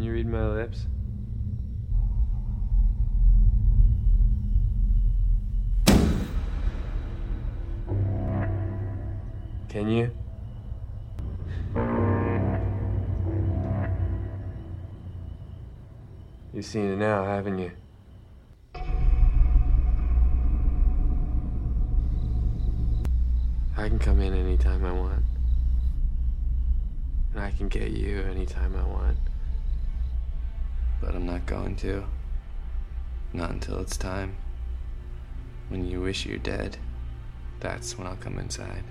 Can you read my lips? Can you? You've seen it now, haven't you? I can come in anytime I want. And I can get you anytime I want. But I'm not going to. Not until it's time. When you wish you're dead, that's when I'll come inside.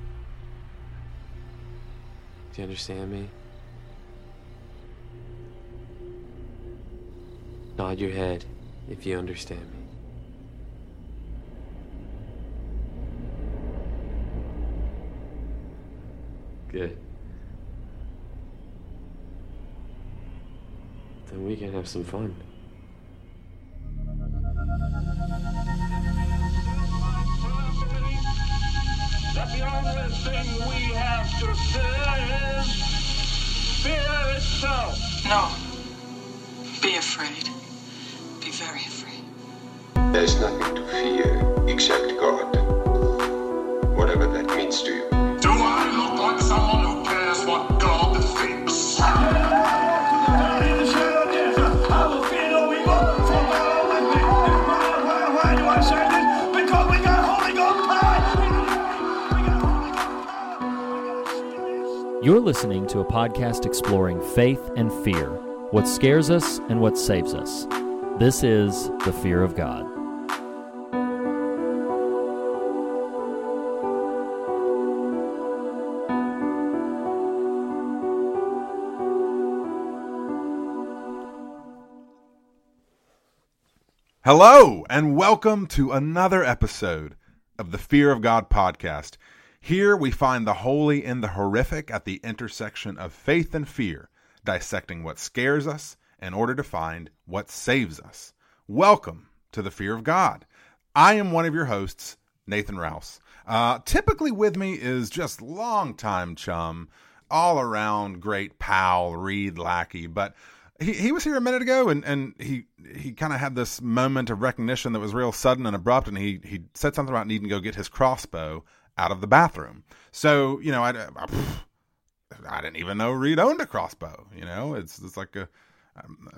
Do you understand me? Nod your head if you understand me. Good. Then we can have some fun. That the only thing we have to fear is fear itself. No. Be afraid. Be very afraid. There's nothing to fear except God. You're listening to a podcast exploring faith and fear, what scares us and what saves us. This is The Fear of God. Hello, and welcome to another episode of the Fear of God podcast. Here we find the holy and the horrific at the intersection of faith and fear, dissecting what scares us in order to find what saves us. Welcome to the Fear of God. I am one of your hosts, Nathan Rouse. Uh, typically with me is just longtime chum, all around great pal, Reed Lackey, but he, he was here a minute ago and, and he he kind of had this moment of recognition that was real sudden and abrupt and he he said something about needing to go get his crossbow out of the bathroom. So, you know, I, I, I didn't even know Reed owned a crossbow, you know? It's it's like a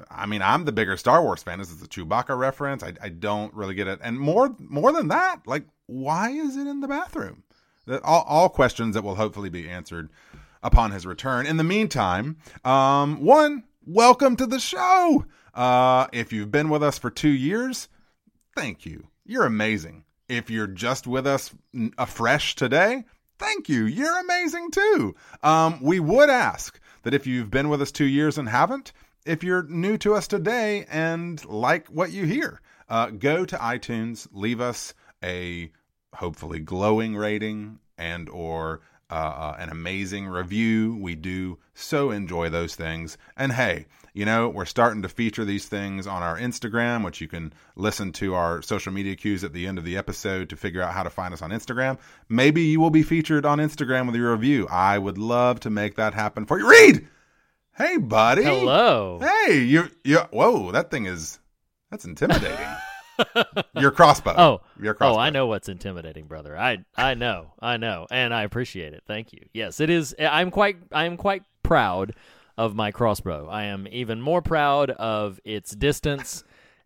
I mean, I'm the bigger Star Wars fan. This is a Chewbacca reference. I, I don't really get it. And more more than that, like why is it in the bathroom? That all, all questions that will hopefully be answered upon his return. In the meantime, um, one, welcome to the show. Uh, if you've been with us for two years, thank you. You're amazing. If you're just with us afresh today, thank you. You're amazing too. Um, we would ask that if you've been with us two years and haven't, if you're new to us today and like what you hear, uh, go to iTunes, leave us a hopefully glowing rating and or uh, uh, an amazing review. We do so enjoy those things. And hey, you know, we're starting to feature these things on our Instagram, which you can listen to our social media cues at the end of the episode to figure out how to find us on Instagram. Maybe you will be featured on Instagram with your review. I would love to make that happen for you. Reed! Hey, buddy. Hello. Hey, you, you, whoa, that thing is, that's intimidating. your crossbow. Oh, your crossbow. Oh, I know what's intimidating, brother. I I know, I know, and I appreciate it. Thank you. Yes, it is. I'm quite I am quite proud of my crossbow. I am even more proud of its distance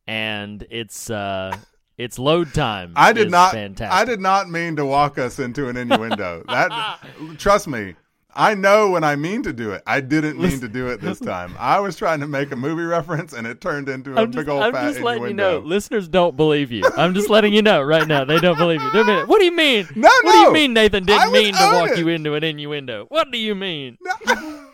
and its uh its load time. I did not. Fantastic. I did not mean to walk us into an innuendo. that trust me, I know when I mean to do it. I didn't mean to do it this time. I was trying to make a movie reference, and it turned into a I'm big just, old I'm fat just letting innuendo. you know. Listeners don't believe you. I'm just letting you know right now. They don't believe you. They're being, what do you mean? No, What do you mean Nathan didn't mean to walk it. you into an innuendo? What do you mean? oh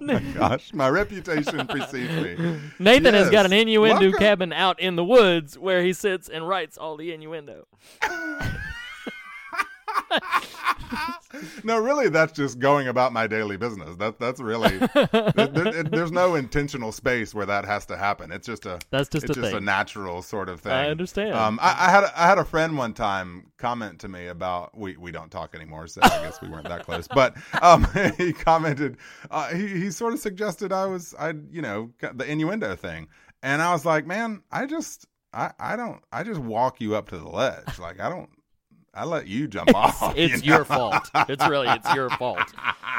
my gosh, my reputation precedes me. Nathan has got an innuendo Welcome. cabin out in the woods where he sits and writes all the innuendo. no, really, that's just going about my daily business. That that's really there, there- there's no intentional space where that has to happen. It's just a That's just it's a just a natural sort of thing. I understand. Um, I, I had a- I had a friend one time comment to me about we we don't talk anymore, so I guess we weren't that close. But um, he commented uh, he he sort of suggested I was I you know the innuendo thing, and I was like, man, I just I I don't I just walk you up to the ledge, like I don't. I let you jump off. It's you know? your fault. It's really it's your fault.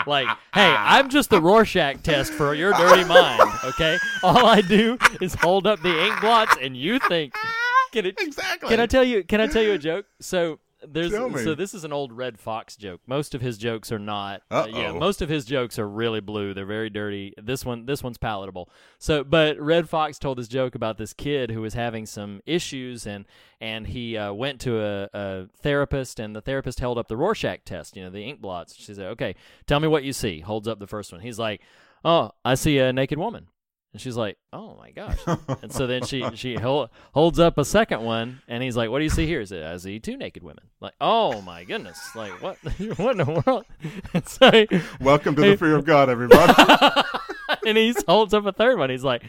Like, hey, I'm just the Rorschach test for your dirty mind. Okay, all I do is hold up the ink blots, and you think. Can it, Exactly. Can I tell you? Can I tell you a joke? So there's Tell me. so this is an old Redd Foxx joke. Most of his jokes are not. Uh, yeah, most of his jokes are really blue. They're very dirty. This one, this one's palatable. So, but Redd Foxx told this joke about this kid who was having some issues, and and he uh, went to a, a therapist, and the therapist held up the Rorschach test. You know, the ink blots. She said, "Okay, tell me what you see." Holds up the first one. He's like, "Oh, I see a naked woman." And she's like, "Oh my gosh!" and so then she she hol- holds up a second one, and he's like, "What do you see here?" He said, "I see two naked women." Like, "Oh my goodness!" Like, what? what in the world? So, he- Welcome to the fear of God, everybody. and he holds up a third one. He's like,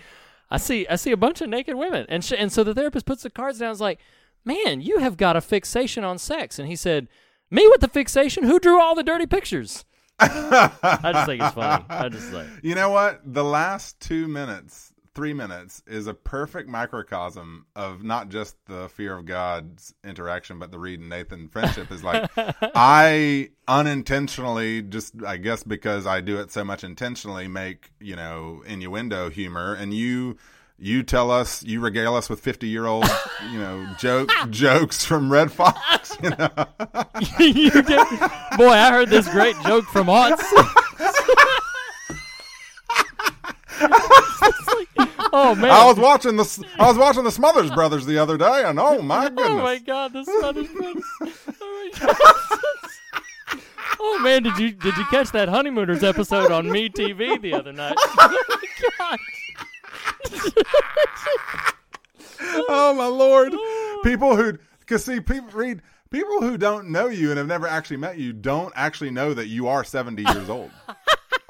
"I see, I see a bunch of naked women." And sh- and so the therapist puts the cards down. and is like, "Man, you have got a fixation on sex." And he said, "Me with the fixation? Who drew all the dirty pictures?" I just think it's funny. I just like. You know what? The last two minutes, three minutes, is a perfect microcosm of not just the fear of God's interaction, but the Reed and Nathan friendship. Is like I unintentionally, just I guess because I do it so much intentionally, make you know innuendo humor, and you. You tell us, you regale us with fifty-year-old, you know, joke jokes from Redd Foxx. You know, you get, boy, I heard this great joke from Otts. oh man! I was watching the I was watching the Smothers Brothers the other day, and oh my goodness, oh my god, the Smothers Brothers. Oh my god. Oh man, did you did you catch that honeymooners episode on Me TV the other night? Oh my god. Oh my lord! People who, cause see, people read people who don't know you and have never actually met you don't actually know that you are seventy years old.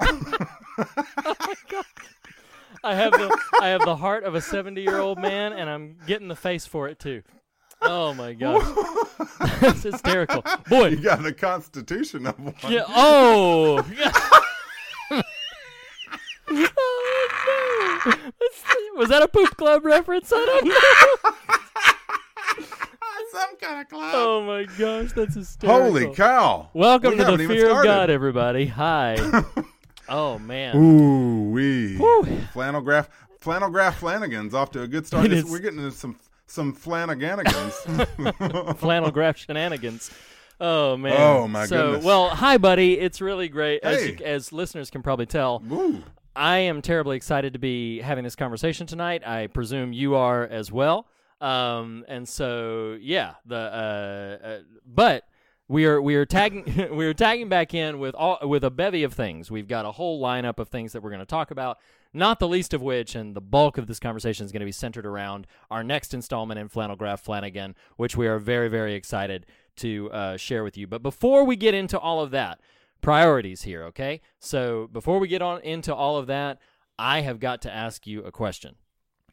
oh my god! I have the I have the heart of a 70-year-old man and I'm getting the face for it too. Oh my gosh. That's hysterical. Boy, You got the constitution of one. Yeah. Oh. Oh no. That's- Was that a poop club reference? I don't know. Some kind of club. Oh my gosh, that's hysterical. Holy cow! Welcome We to the fear of. God, everybody. Hi. oh man. Ooh wee! Flannel graph, flannel graph Flanagan's off to a good start. It We're getting into some some Flanaganigans. Flannel graph shenanigans. Oh man. Oh, my so, goodness. Well, hi buddy. It's really great as Hey. you, as listeners can probably tell. Woo! I am terribly excited to be having this conversation tonight. I presume you are as well. Um, and so yeah, the uh, uh but we are we are tagging we are tagging back in with all with a bevy of things. We've got a whole lineup of things that we're going to talk about. Not the least of which, and the bulk of this conversation is going to be centered around our next installment in Flannel Graph Flanagan, which we are very, very excited to uh, share with you. But before we get into all of that, priorities here, okay? So before we get on into all of that, I have got to ask you a question.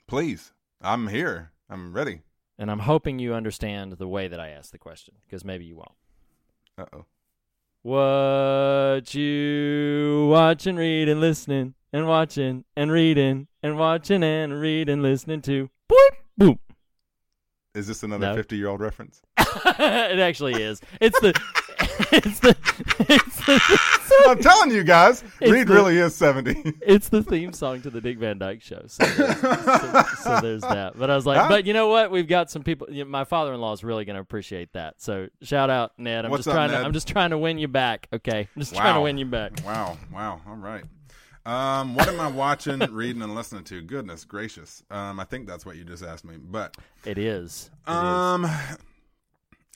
Please, I'm here. I'm ready. And I'm hoping you understand the way that I ask the question, because maybe you won't. Uh oh. What you watching, reading, listening, and watching, and reading, and watching, and reading, listening to. Boop, boop. Is this another No. 50 year old reference? it actually is. It's the. It's the. It's the. I'm telling you guys, Reed the- really is 70. It's the theme song to the Dick Van Dyke Show. So there's, so, so there's that. But I was like, Huh? but you know what? We've got some people. You know, my father-in-law is really going to appreciate that. So shout out, Ned. I'm What's just up, trying Ned? to. I'm just trying to win you back. Okay, I'm just trying to win you back. wow, wow. All right. Um, what am I watching, reading, and listening to? Goodness gracious. Um, I think that's what you just asked me. But It is. It is. um,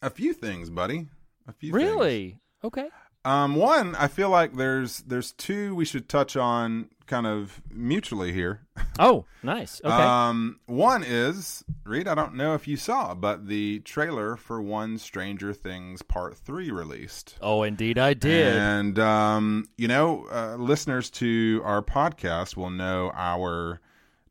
a few things, buddy. A few things. really? Okay. Um, one, I feel like there's there's two we should touch on kind of mutually here. Oh, nice. Okay. Um, one is Reed. I don't know if you saw, but the trailer for One Stranger Things Part Three released. oh, indeed, I did. And um, you know, uh, listeners to our podcast will know our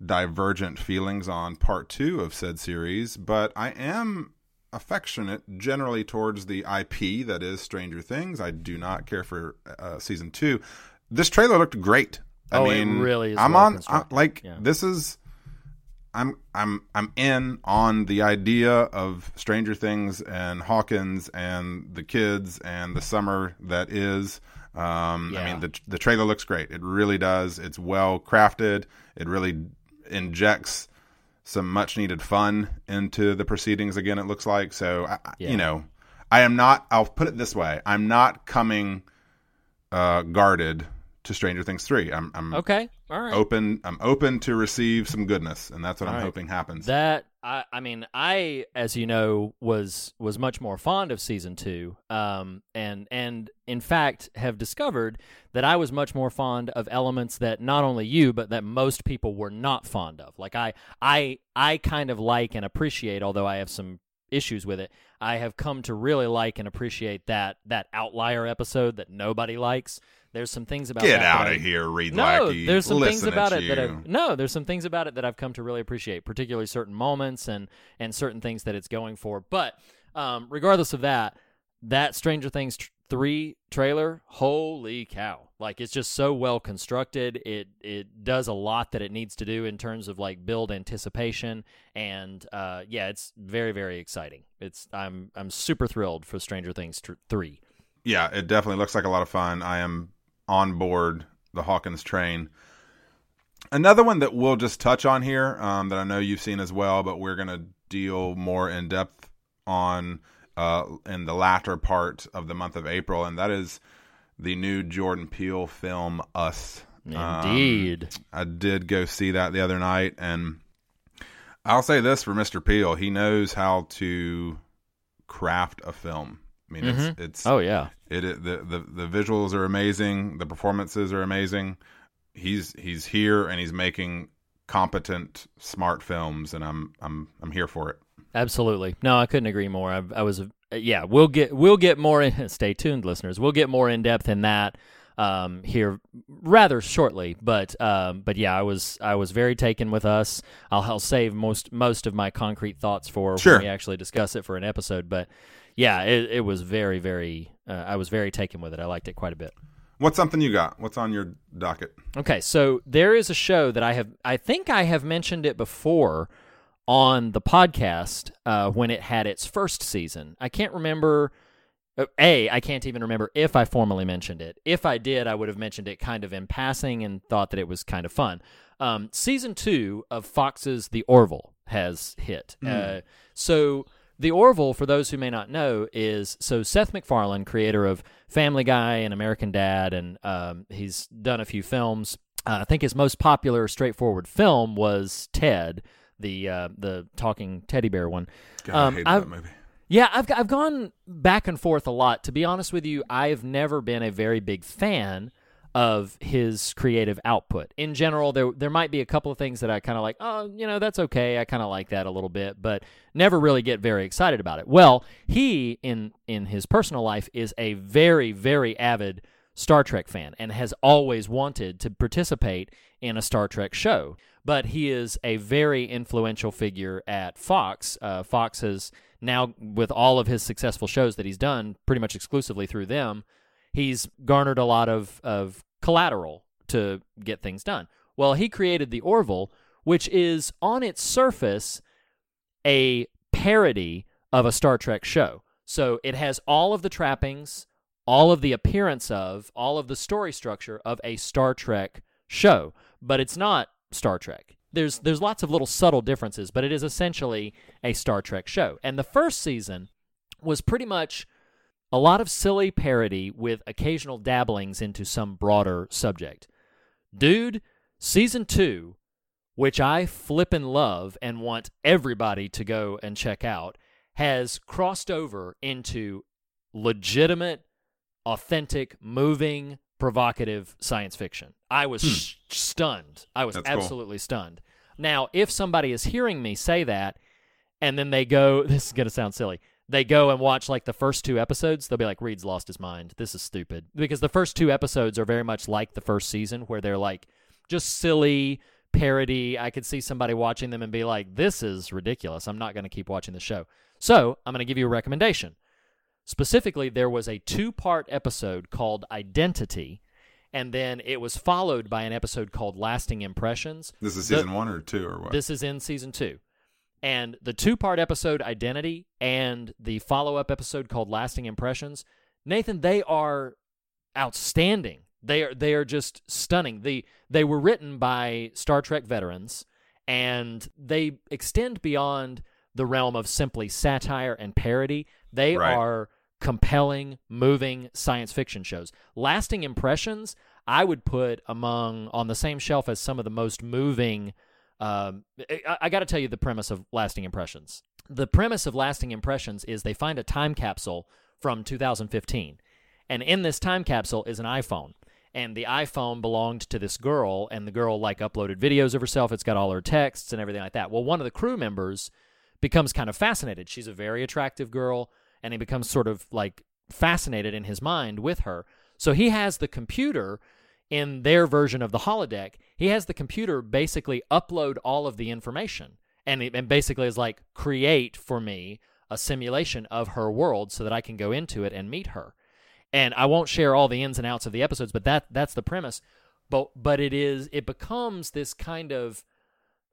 divergent feelings on part two of said series, but I am affectionate generally towards the IP that is Stranger Things. I do not care for uh, season two. This trailer looked great. I Oh, it mean, really is I'm well on I, like Yeah. this is. I'm I'm I'm in on the idea of Stranger Things and Hawkins and the kids and the summer that is. Um, I mean the the trailer looks great. It really does. It's well crafted. It really injects some much needed fun into the proceedings again. It looks like so. I, Yeah. You know, I am not. I'll put it this way: I'm not coming uh, guarded to Stranger Things three. I'm I'm okay. All right. open. I'm open to receive some goodness, and that's what All I'm right. hoping happens. That I I mean I as you know was was much more fond of season 2 um and and in fact have discovered that I was much more fond of elements that not only you but that most people were not fond of like I I I kind of like and appreciate although I have some issues with it I have come to really like and appreciate that that outlier episode that nobody likes there's some things about Get out of here, Reed no, Lackey. there's some things about it that. I've no, there's some things about it that I've come to really appreciate, particularly certain moments and and certain things that it's going for. But um, regardless of that, that Stranger Things tr- three trailer, holy cow! Like it's just so well constructed. It it does a lot that it needs to do in terms of like build anticipation, and uh, yeah, it's very very exciting. It's I'm I'm super thrilled for Stranger Things tr- three. Yeah, it definitely looks like a lot of fun. I am on board the Hawkins train. Another one that we'll just touch on here um, that I know you've seen as well, but we're going to deal more in depth on uh, in the latter part of the month of April, and that is the new Jordan Peele film Us. Um, Indeed. I did go see that the other night, and I'll say this for Mr. Peele: he knows how to craft a film. I mean, it's it's oh yeah. it, it the, the the visuals are amazing, the performances are amazing. He's he's here and he's making competent, smart films, and I'm I'm I'm here for it. Absolutely. No, I couldn't agree more. I, I was, yeah, we'll get we'll get more. In, stay tuned, listeners. We'll get more in depth in that um, here rather shortly. But um, but yeah, I was I was very taken with us. I'll, I'll save most most of my concrete thoughts for Sure. when we actually discuss it for an episode. But yeah, it, it was very very. Uh, I was very taken with it. I liked it quite a bit. What's something you got? What's on your docket? Okay, so there is a show that I have. I think I have mentioned it before on the podcast uh, when it had its first season. I can't remember. uh, A, I can't even remember if I formally mentioned it. If I did, I would have mentioned it kind of in passing and thought that it was kind of fun. Um, season two of Fox's The Orville has hit. Uh, so the Orville, for those who may not know, is so Seth MacFarlane, creator of Family Guy and American Dad, and um, he's done a few films. Uh, I think his most popular, straightforward film was Ted, the uh, the talking teddy bear one. God, Um, I hated I've- that movie. Yeah, I've I've gone back and forth a lot. To be honest with you, I've never been a very big fan of his creative output. In general, there there might be a couple of things that I kind of like. Oh, you know, that's okay. I kind of like that a little bit, but never really get very excited about it. Well, he in in his personal life is a very very avid Star Trek fan and has always wanted to participate in a Star Trek show. But he is a very influential figure at Fox. Uh, Fox has now, with all of his successful shows that he's done, pretty much exclusively through them, he's garnered a lot of, of collateral to get things done. Well, he created the Orville, which is on its surface a parody of a Star Trek show. So it has all of the trappings, all of the appearance of, all of the story structure of a Star Trek show, but it's not Star Trek. There's there's lots of little subtle differences, but it is essentially a Star Trek show. And the first season was pretty much a lot of silly parody with occasional dabblings into some broader subject. Dude, season 2 which I flippin' love and want everybody to go and check out, has crossed over into legitimate authentic, moving, provocative science fiction. I was sh- stunned. I was Hmm. That's cool. absolutely stunned. Now, if somebody is hearing me say that and then they go, this is going to sound silly. They go and watch like the first two episodes, they'll be like, Reed's lost his mind. This is stupid. Because the first two episodes are very much like the first season, where they're like just silly parody. I could see somebody watching them and be like, this is ridiculous. I'm not going to keep watching the show. So I'm going to give you a recommendation. Specifically, there was a two part episode called Identity, and then it was followed by an episode called Lasting Impressions. This is The- season one or two or what? This is in season two. And the two part episode, Identity, and the follow up episode called Lasting Impressions, Nathan, they are outstanding. They are they are just stunning. The they were written by Star Trek veterans and they extend beyond the realm of simply satire and parody. They Right. are compelling, moving science fiction shows. Lasting Impressions, I would put among on the same shelf as some of the most moving. Um, I, I got to tell you the premise of Lasting Impressions. The premise of Lasting Impressions is they find a time capsule from 2015, and in this time capsule is an iPhone. And the iPhone belonged to this girl, and the girl like uploaded videos of herself. It's got all her texts and everything like that. Well, one of the crew members becomes kind of fascinated. She's a very attractive girl, and he becomes sort of like fascinated in his mind with her. So he has the computer in their version of the holodeck. He has the computer basically upload all of the information, and and basically is like create for me a simulation of her world so that I can go into it and meet her. And I won't share all the ins and outs of the episodes, but that that's the premise. But but it is it becomes this kind of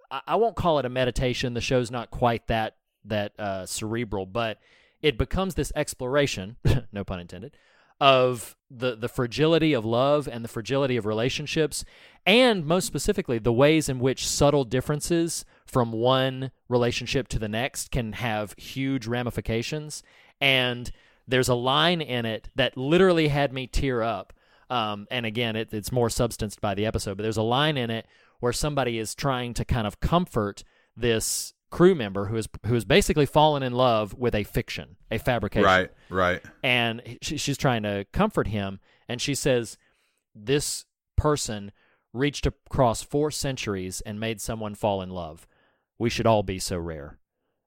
I, I won't call it a meditation. The show's not quite that that uh, cerebral, but it becomes this exploration, no pun intended, of the the fragility of love and the fragility of relationships, and most specifically the ways in which subtle differences from one relationship to the next can have huge ramifications. And there's a line in it that literally had me tear up. Um, and again, it, it's more substanced by the episode, but there's a line in it where somebody is trying to kind of comfort this crew member who is who is basically fallen in love with a fiction, a fabrication right, right. and she, she's trying to comfort him and she says this person reached across four centuries and made someone fall in love we should all be so rare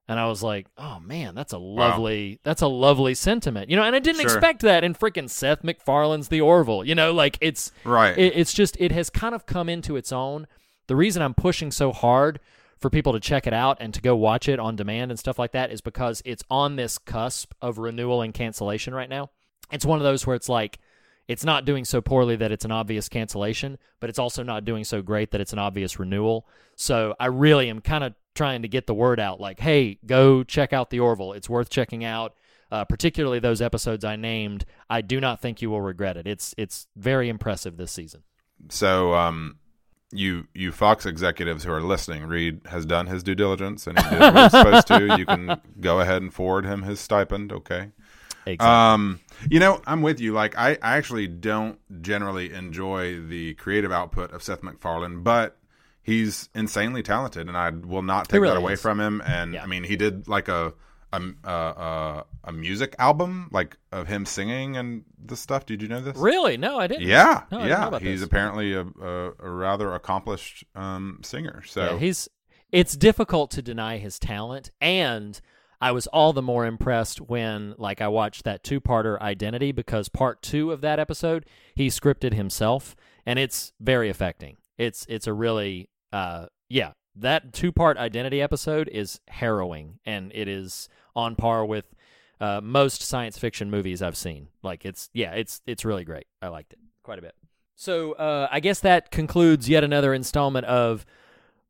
and i was like oh man that's a lovely that's a lovely sentiment you know and i didn't Sure. expect that in freaking seth macfarlane's the orville you know like it's Right. it, it's just it has kind of come into its own the reason i'm pushing so hard for people to check it out and to go watch it on demand and stuff like that is because it's on this cusp of renewal and cancellation right now. It's one of those where it's like it's not doing so poorly that it's an obvious cancellation, but it's also not doing so great that it's an obvious renewal. So I really am kind of trying to get the word out like, hey, go check out the Orville. It's worth checking out. Uh, particularly those episodes I named, I do not think you will regret it. It's it's very impressive this season. So, um, you you Fox executives who are listening, Reed has done his due diligence and he did what he's supposed to. You can go ahead and forward him his stipend. Okay. Exactly. Um, you know, I'm with you. Like, I, I actually don't generally enjoy the creative output of Seth MacFarlane, but he's insanely talented, and I will not take really that away is. from him. And Yeah. I mean, he did like a a, a a a music album, like of him singing and the stuff. Did you know this? really? No, I didn't. Yeah, No, I didn't yeah. He's this. apparently a, a, a rather accomplished um, singer. So Yeah, he's it's difficult to deny his talent and I was all the more impressed when like I watched that two-parter Identity because part 2 of that episode he scripted himself and it's very affecting. It's it's a really uh yeah, that two-part Identity episode is harrowing and it is on par with uh, most science fiction movies I've seen. Like it's yeah, it's it's really great. I liked it quite a bit. So uh, I guess that concludes yet another installment of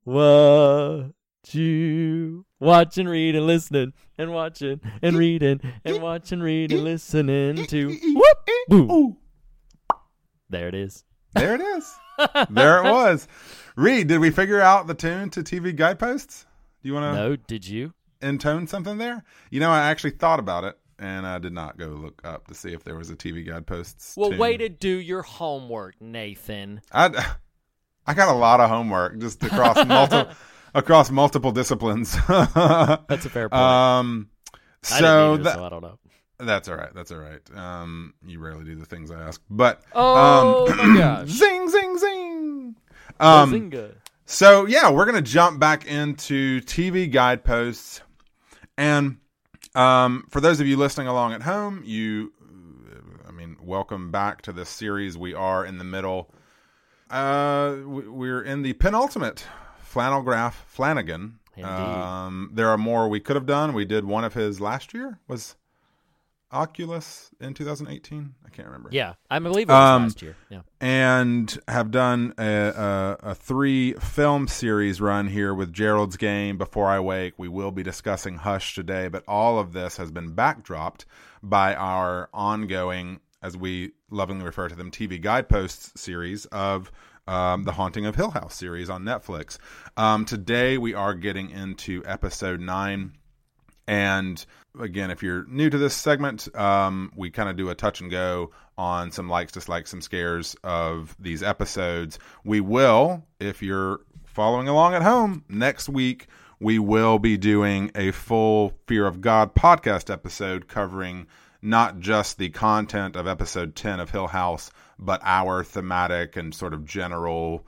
what you watching, reading, listening, and watching and reading and watching, reading, listening to. Whoop. There it is. there it is. there it was. Reed, did we figure out the tune to TV guideposts? Do you want to No, did you? intone something there? You know, I actually thought about it, and I did not go look up to see if there was a TV guideposts. Well, tune. way to do your homework, Nathan. I, I got a lot of homework just across multiple across multiple disciplines. That's a fair point. um, so that so I don't know. That's all right. That's all right. Um, you rarely do the things I ask, but Oh um, my gosh. zing, zing, zing. Um, Bazinga. so yeah, we're gonna jump back into TV guideposts, and um, for those of you listening along at home, you, I mean, welcome back to this series. We are in the middle. Uh, we- we're in the penultimate flannel graph Flanagan. Indeed. Um, there are more we could have done. We did one of his last year. Was Oculus in 2018? I can't remember Yeah, I believe it was Um, last year. Yeah. and have done a, a, a three film series run here with Gerald's Game, Before I Wake. We will be discussing Hush today, but all of this has been backdropped by our ongoing, as we lovingly refer to them, TV guideposts series of um, the Haunting of Hill House series on Netflix. Um, today we are getting into episode nine. And again, if you're new to this segment, um, we kind of do a touch and go on some likes, dislikes, some scares of these episodes. We will, if you're following along at home, next week we will be doing a full Fear of God podcast episode covering not just the content of episode 10 of Hill House, but our thematic and sort of general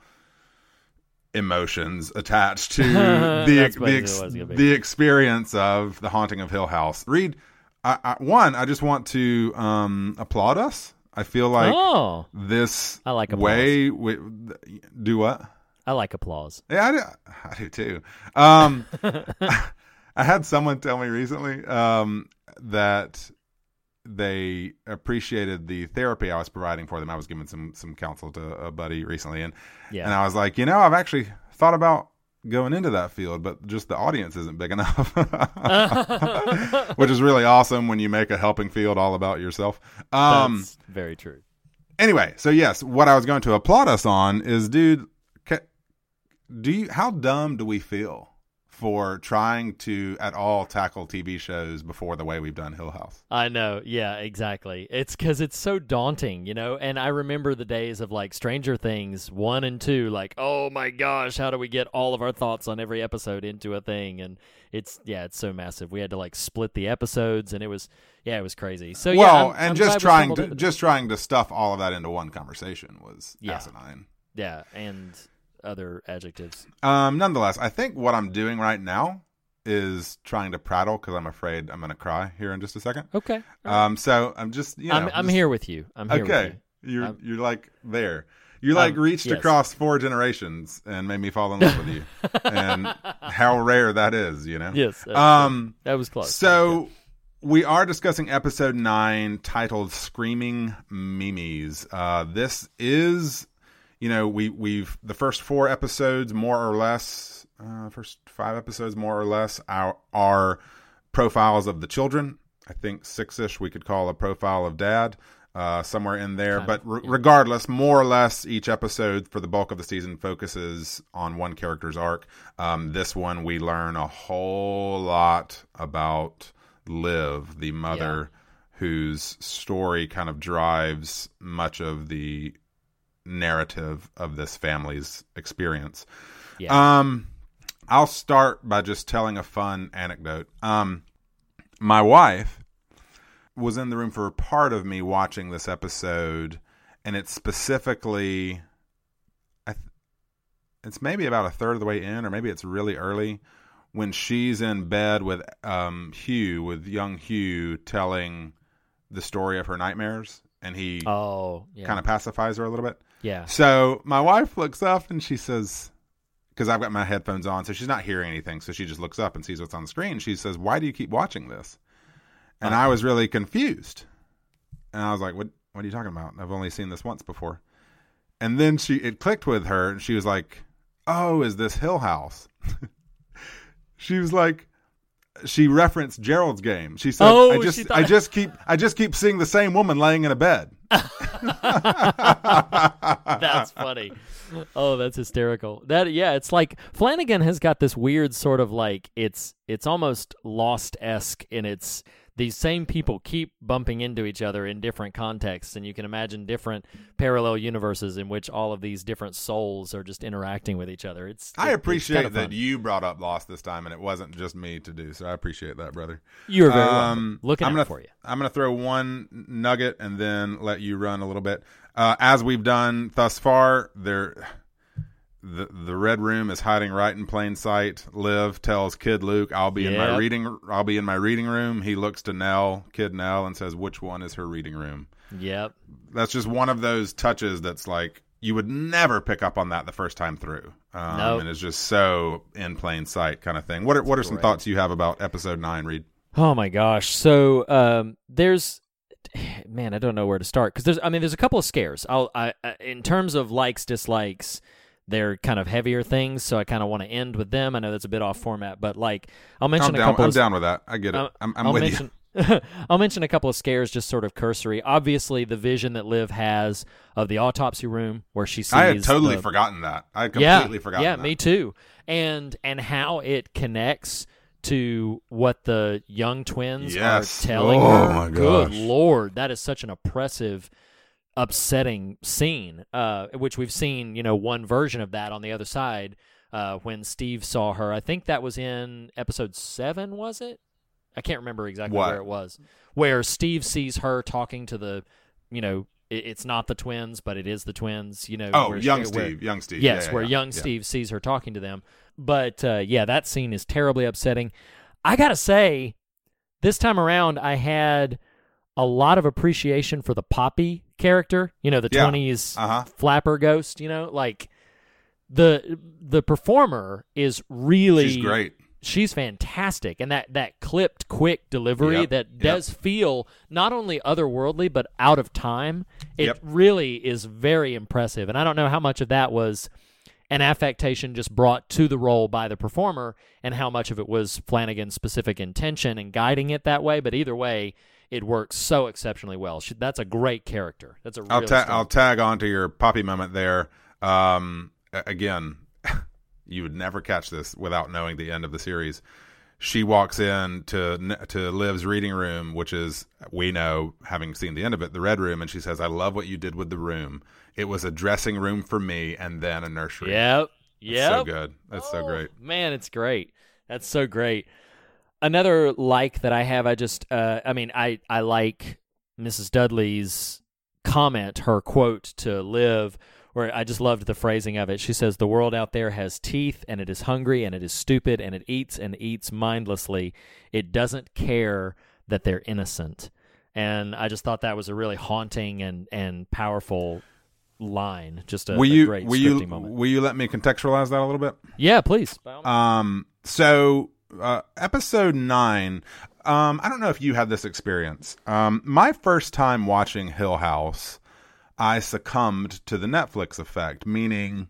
emotions attached to the the, ex- what it's gonna be. the experience of the haunting of Hill House. Reed, I, I, one, I just want to um, applaud us. I feel like oh, this I like applause. way we, do what? I like applause. Yeah, I do, I do too. Um, I had someone tell me recently um, that they appreciated the therapy I was providing for them. I was giving some some counsel to a buddy recently, and Yeah. and I was like, you know, I've actually thought about going into that field, but just the audience isn't big enough, which is really awesome when you make a helping field all about yourself. Um, That's very true. anyway, so yes, what I was going to applaud us on is, dude, ca- do you how dumb do we feel for trying to at all tackle TV shows before the way we've done Hill House? I know. Yeah, exactly. It's because it's so daunting, you know. And I remember the days of like Stranger Things one and two. Like, oh my gosh, how do we get all of our thoughts on every episode into a thing? And it's yeah, it's so massive. We had to like split the episodes, and it was yeah, it was crazy. So yeah, well, I'm- and I'm just trying stumbled to just trying to stuff all of that into one conversation was Yeah. asinine. yeah, and other adjectives. Um, nonetheless, I think what I'm doing right now is trying to prattle because I'm afraid I'm going to cry here in just a second. Okay, Um, so I'm just you know I'm I'm just- here with you. I'm here okay, with you. you're I'm- you're like there. You like Um, reached yes. across four generations and made me fall in love with you, and how rare that is, you know. Yes. that's- Um. that was close. So we are discussing episode nine, titled "Screaming Meemies." Uh, this is, you know, we we've the first four episodes, more or less, uh, first five episodes, more or less, are are profiles of the children. I think six ish we could call a profile of dad. Uh, somewhere in there, Kind but of, re- yeah. regardless, more or less, each episode for the bulk of the season focuses on one character's arc. Um, this one, we learn a whole lot about Liv, the mother whose story kind of drives much of the narrative of this family's experience. Yeah. Um, I'll start by just telling a fun anecdote. Um, my wife was in the room for part of me watching this episode, and it's specifically, I th- it's maybe about a third of the way in, or maybe it's really early when she's in bed with um, Hugh, with young Hugh, telling the story of her nightmares, and he oh, yeah. kind of pacifies her a little bit. Yeah. So my wife looks up and she says, because I've got my headphones on, so she's not hearing anything. So she just looks up and sees what's on the screen. She says, "Why do you keep watching this?" And I uh-huh. was really confused, and I was like, "What? What are you talking about? I've only seen this once before." And then she it clicked with her, and she was like, "Oh, is this Hill House?" she was like. She referenced Gerald's game. She said, Oh, "I just, thought- I just keep, I just keep seeing the same woman laying in a bed." that's funny. Oh, that's hysterical. That yeah, it's like Flanagan has got this weird sort of like it's it's almost lost esque in its these same people keep bumping into each other in different contexts and you can imagine different parallel universes in which all of these different souls are just interacting with each other. It's I it- it's appreciate kinda that you brought up Lost this time, and it wasn't just me to do. So I appreciate that, brother. You're very Um, welcome. Looking I'm out gonna, for you. I'm going to throw one nugget and then let you run a little bit. Uh, as we've done thus far, there, the the red room is hiding right in plain sight. Liv tells Kid Luke, "I'll be in my Yep. reading. I'll be in my reading room." He looks to Nell, Kid Nell, and says, "Which one is her reading room?" Yep. That's just one of those touches that's like you would never pick up on that the first time through. Um, Nope. and it's just so in plain sight kind of thing. What are what are some Great. thoughts you have about episode nine, Reed? Oh my gosh. So um, there's, man, I don't know where to start because there's, I mean, there's a couple of scares. I'll, I, I, in terms of likes dislikes, they're kind of heavier things, so I kind of want to end with them. I know that's a bit off format, but like I'll mention I'm a down. couple. I'm of, down with that. I get it. I'm, I'm I'll with mention, you. I'll mention a couple of scares, just sort of cursory. Obviously, the vision that Liv has of the autopsy room where she sees. I had totally the- forgotten that. I had yeah, completely forgotten. Yeah, that. me too. And and how it connects to what the young twins Yes. are telling Oh, her. my Good lord, that is such an oppressive, upsetting scene. Uh, which we've seen, you know, one version of that on the other side. Uh, when Steve saw her, I think that was in episode seven. Was it? I can't remember exactly What? where it was. Where Steve sees her talking to the, you know, it, it's not the twins, but it is the twins. You know. Oh, where young where- Steve. Young Steve. Yes, Yeah, yeah, where yeah. young. Steve sees her talking to them. But uh, yeah, that scene is terribly upsetting. I gotta say, this time around, I had a lot of appreciation for the Poppy character. You know, the Yeah. 20s Uh-huh. flapper ghost. You know, like the the performer is really She's great. she's fantastic and that that clipped quick delivery Yep, that yep. does feel not only otherworldly but out of time it Yep. really is very impressive and i don't know how much of that was an affectation just brought to the role by the performer and how much of it was flanagan's specific intention and guiding it that way but either way it works so exceptionally well she, that's a great character that's a I'll, really ta- I'll tag on to your poppy moment there. Um, again, you would never catch this without knowing the end of the series. She walks in to to Liv's reading room, which is we know, having seen the end of it, the red room, and she says, "I love what you did with the room. It was a dressing room for me, and then a nursery. yep yep so good. That's so Oh, great. Man, it's great. That's so great. Another like that I have, I just, uh, I mean, I, I like Mrs. Dudley's comment, her quote to Liv, where I just loved the phrasing of it. She says, The world out there has teeth, and it is hungry, and it is stupid, and it eats and eats mindlessly. It doesn't care that they're innocent. And I just thought that was a really haunting and, and powerful line. Just a, will a you great will you moment. will you let me contextualize that a little bit? Yeah, please. By all means. Um, so uh, episode nine. Um, I don't know if you had this experience. Um, my first time watching Hill House, I succumbed to the Netflix effect, meaning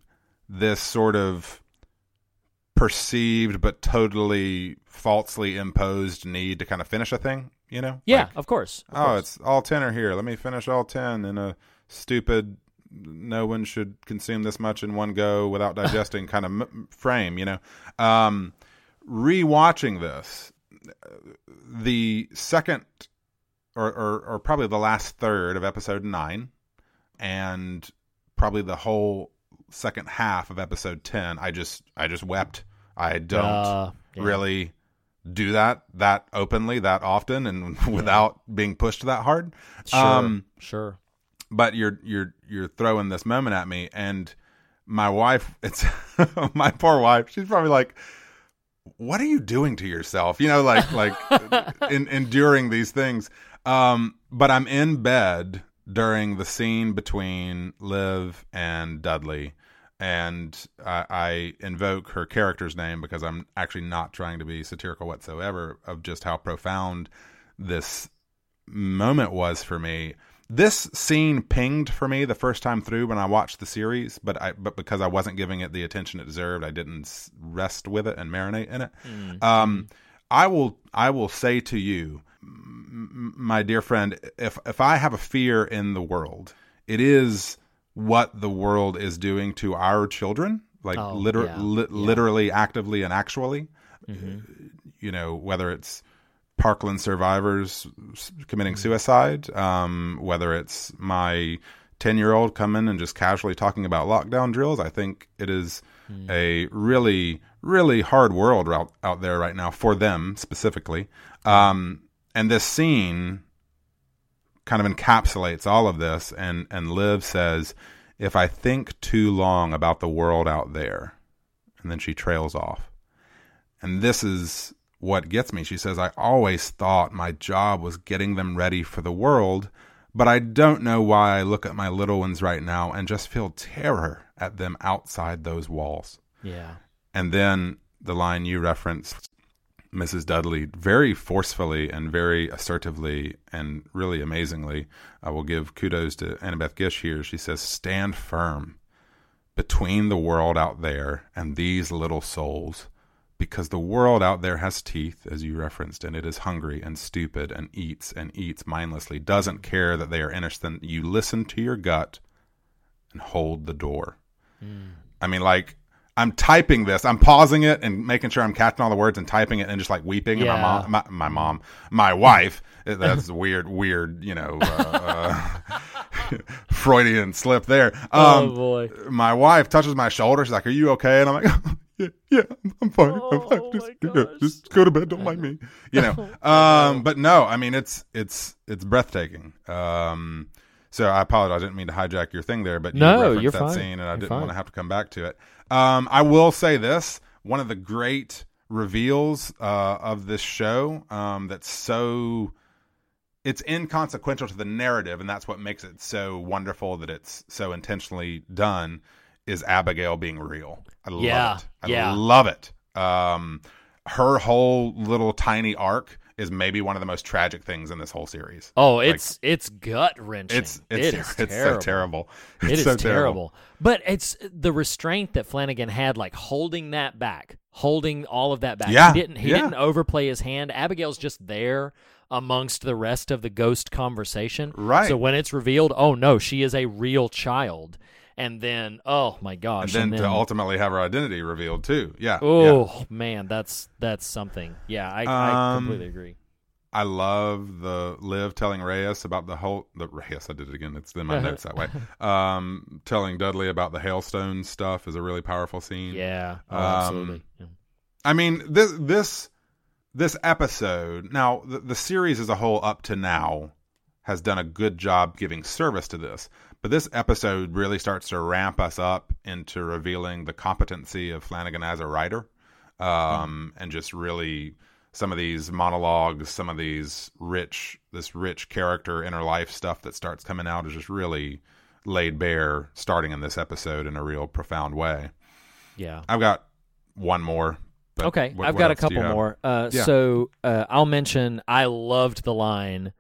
this sort of perceived but totally falsely imposed need to kind of finish a thing. You know? yeah, Like, of course. of oh, course. it's all ten are here. Let me finish all ten in a stupid. No one should consume this much in one go without digesting kind of m- frame. You know, um, rewatching this, the second or, or or probably the last third of episode nine, and probably the whole second half of episode ten, I just I just wept. I don't Uh, yeah. really do that that openly that often and without being pushed that hard. Sure, Um, sure. but you're you're you're throwing this moment at me and my wife it's my poor wife she's probably like what are you doing to yourself you know like like in, enduring these things um but i'm in bed during the scene between liv and dudley and I, I invoke her character's name because i'm actually not trying to be satirical whatsoever of just how profound this moment was for me. This scene pinged for me the first time through when I watched the series, but I but because I wasn't giving it the attention it deserved, I didn't rest with it and marinate in it. Um, I will I will say to you, my dear friend, if if I have a fear in the world, it is what the world is doing to our children, like Oh, liter- yeah, li- yeah. literally, actively, and actually. Mm-hmm. You know, whether it's Parkland survivors committing Mm-hmm. suicide, um, whether it's my 10 year old coming and just casually talking about lockdown drills. I think it is Mm. a really, really hard world out, out there right now for them specifically. Um, and this scene kind of encapsulates all of this. And, and Liv says, If I think too long about the world out there, and then she trails off. And this is what gets me. She says, I always thought my job was getting them ready for the world, but I don't know why I look at my little ones right now and just feel terror at them outside those walls. Yeah. And then the line you referenced, Mrs. Dudley, very forcefully and very assertively and really amazingly, I will give kudos to Annabeth Gish here. She says, Stand firm between the world out there and these little souls, because the world out there has teeth, as you referenced, and it is hungry and stupid and eats and eats mindlessly, doesn't care that they are innocent. You listen to your gut and hold the door. I mean, like, I'm typing this. I'm pausing it and making sure I'm catching all the words and typing it and just like weeping. And my Yeah. mom, my, my mom, my wife. That's weird, weird, you know, uh, uh, Freudian slip there. Um, oh boy. my wife touches my shoulder. She's like, "Are you okay?" And I'm like, "Yeah, yeah, I'm- I'm fine. I'm fine. Oh, Just, yeah, just go to bed. Don't mind me." You know. um, but no, I mean, it's it's it's breathtaking. Um, so I apologize. I didn't mean to hijack your thing there, but you No, referenced you're that fine. scene, and I You're didn't fine. want to have to come back to it. Um, I will say this: one of the great reveals uh, of this show um, that's so it's inconsequential to the narrative, and that's what makes it so wonderful that it's so intentionally done. Is Abigail being real? I love Yeah, it. I yeah. love it. Um, her whole little tiny arc is maybe one of the most tragic things in this whole series. Oh, Like, it's it's gut wrenching. it's it's it is it's terrible. so terrible. It's It is so terrible. But it's the restraint that Flanagan had, like holding that back, holding all of that back. Yeah, He didn't he yeah. didn't overplay his hand. Abigail's just there amongst the rest of the ghost conversation. Right. So when it's revealed, oh no, she is a real child. And then oh my gosh, And then, and then to ultimately have her identity revealed too. Yeah. yeah. Oh man, that's that's something. Yeah, I, I Um, completely agree. I love the Liv telling Reyes about the whole. The Reyes, I did it again. It's in my notes that way. Um, telling Dudley about the hailstone stuff is a really powerful scene. Yeah. Oh, um, absolutely. Yeah. I mean this this this episode. Now the, the series as a whole up to now has done a good job giving service to this, but this episode really starts to ramp us up into revealing the competency of Flanagan as a writer, um, and just really some of these monologues, some of these rich, this rich character inner life stuff that starts coming out is just really laid bare, starting in this episode in a real profound way. Yeah. I've got one more. Okay, what- I've what got a else do you couple more. Uh, Yeah. So uh, I'll mention I loved the line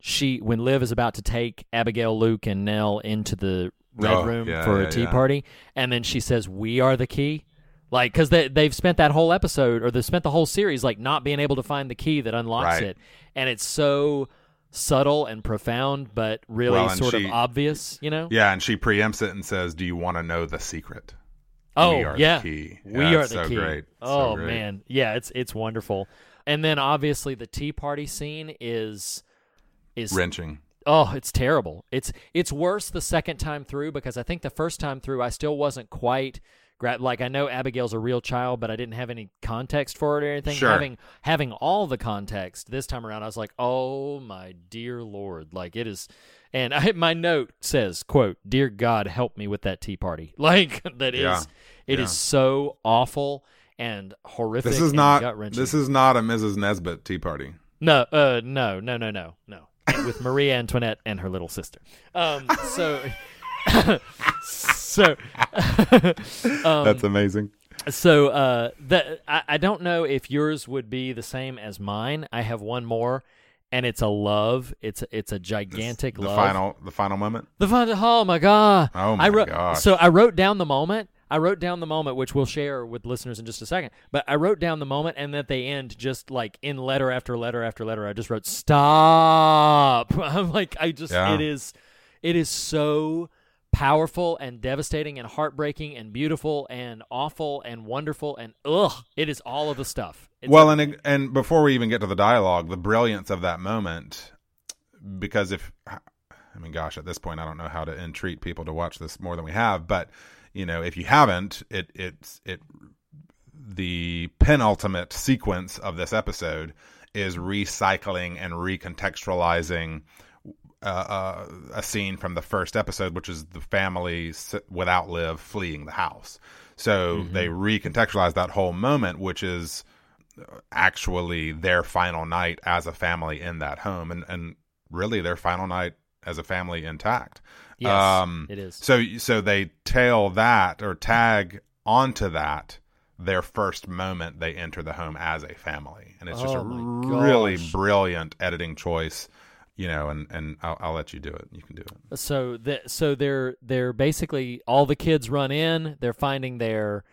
she when Liv is about to take Abigail, Luke, and Nell into the oh, red Oh, room yeah, for yeah, a tea yeah. party, and then she says, "We are the key." Like, because they they've spent that whole episode or they've spent the whole series like not being able to find the key that unlocks Right. it, and it's so subtle and profound, but really Well, sort she- of obvious. You know? Yeah, and she preempts it and says, "Do you want to know the secret?" Oh We are the yeah, we Yeah, are the so key. great. Oh, so Oh great. man, yeah, it's it's wonderful. And then obviously the tea party scene is is Wrenching. oh, it's terrible. It's it's worse the second time through because I think the first time through I still wasn't quite like I know Abigail's a real child, but I didn't have any context for it or anything. Sure. Having having all the context this time around, I was like, oh my dear lord, like it is. And I, my note says, "quote Dear God, help me with that tea party." Like that is Yeah. it is Yeah. so awful and horrific. This is not. This is not a Mrs. Nesbitt tea party. no, uh, no, no, no, no, no. With Maria Antoinette and her little sister. Um, so, so, um, That's amazing. so uh, that I, I don't know if yours would be the same as mine. I have one more, and it's a love. It's a, it's a gigantic the love. final. The final moment. The final. Oh my god! Oh my I wrote, gosh. So I wrote down the moment. I wrote down the moment, which we'll share with listeners in just a second. But I wrote down the moment, and that they end just like in letter after letter after letter. I just wrote stop. I'm like, I just Yeah. it is, it is so powerful and devastating and heartbreaking and beautiful and awful and wonderful and ugh. It is all of the stuff. It's well, and and before we even get to the dialogue, the brilliance of that moment, because if I mean, gosh, at this point, I don't know how to entreat people to watch this more than we have, but you know, if you haven't, it it's it the penultimate sequence of this episode is recycling and recontextualizing uh, uh, a scene from the first episode, which is the family without Liv fleeing the house. So they recontextualize that whole moment, which is actually their final night as a family in that home, and and really their final night as a family intact. Yes, um, it is. So so they tail that or tag onto that their first moment they enter the home as a family, and it's just Oh a really gosh. brilliant editing choice. You know, and and I'll, I'll let you do it. You can do it. so that so they're they're basically all the kids run in they're finding their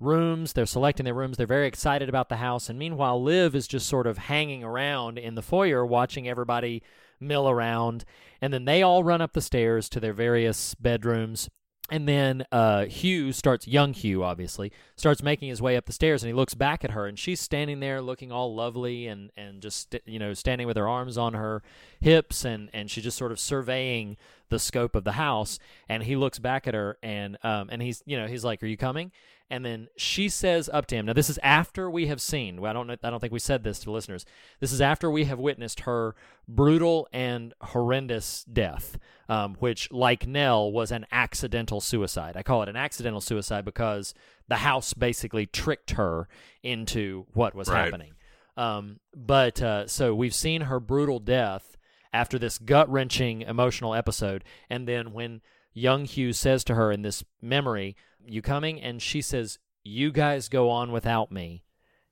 rooms they're selecting their rooms they're very excited about the house and meanwhile liv is just sort of hanging around in the foyer watching everybody mill around and then they all run up the stairs to their various bedrooms and then uh, Hugh starts, young Hugh obviously, starts making his way up the stairs, and he looks back at her, and she's standing there looking all lovely and and just you know standing with her arms on her hips, and and she's just sort of surveying the scope of the house. And he looks back at her, and um and he's you know he's like, "Are you coming?" And then she says up to him. Now this is after we have seen. I don't. I don't think we said this to listeners. This is after we have witnessed her brutal and horrendous death, um, which, like Nell, was an accidental suicide. I call it an accidental suicide because the house basically tricked her into what was Right. happening. Um, but uh, so we've seen her brutal death after this gut wrenching emotional episode, and then when young Hugh says to her in this memory, "You coming?" and she says, "You guys go on without me,"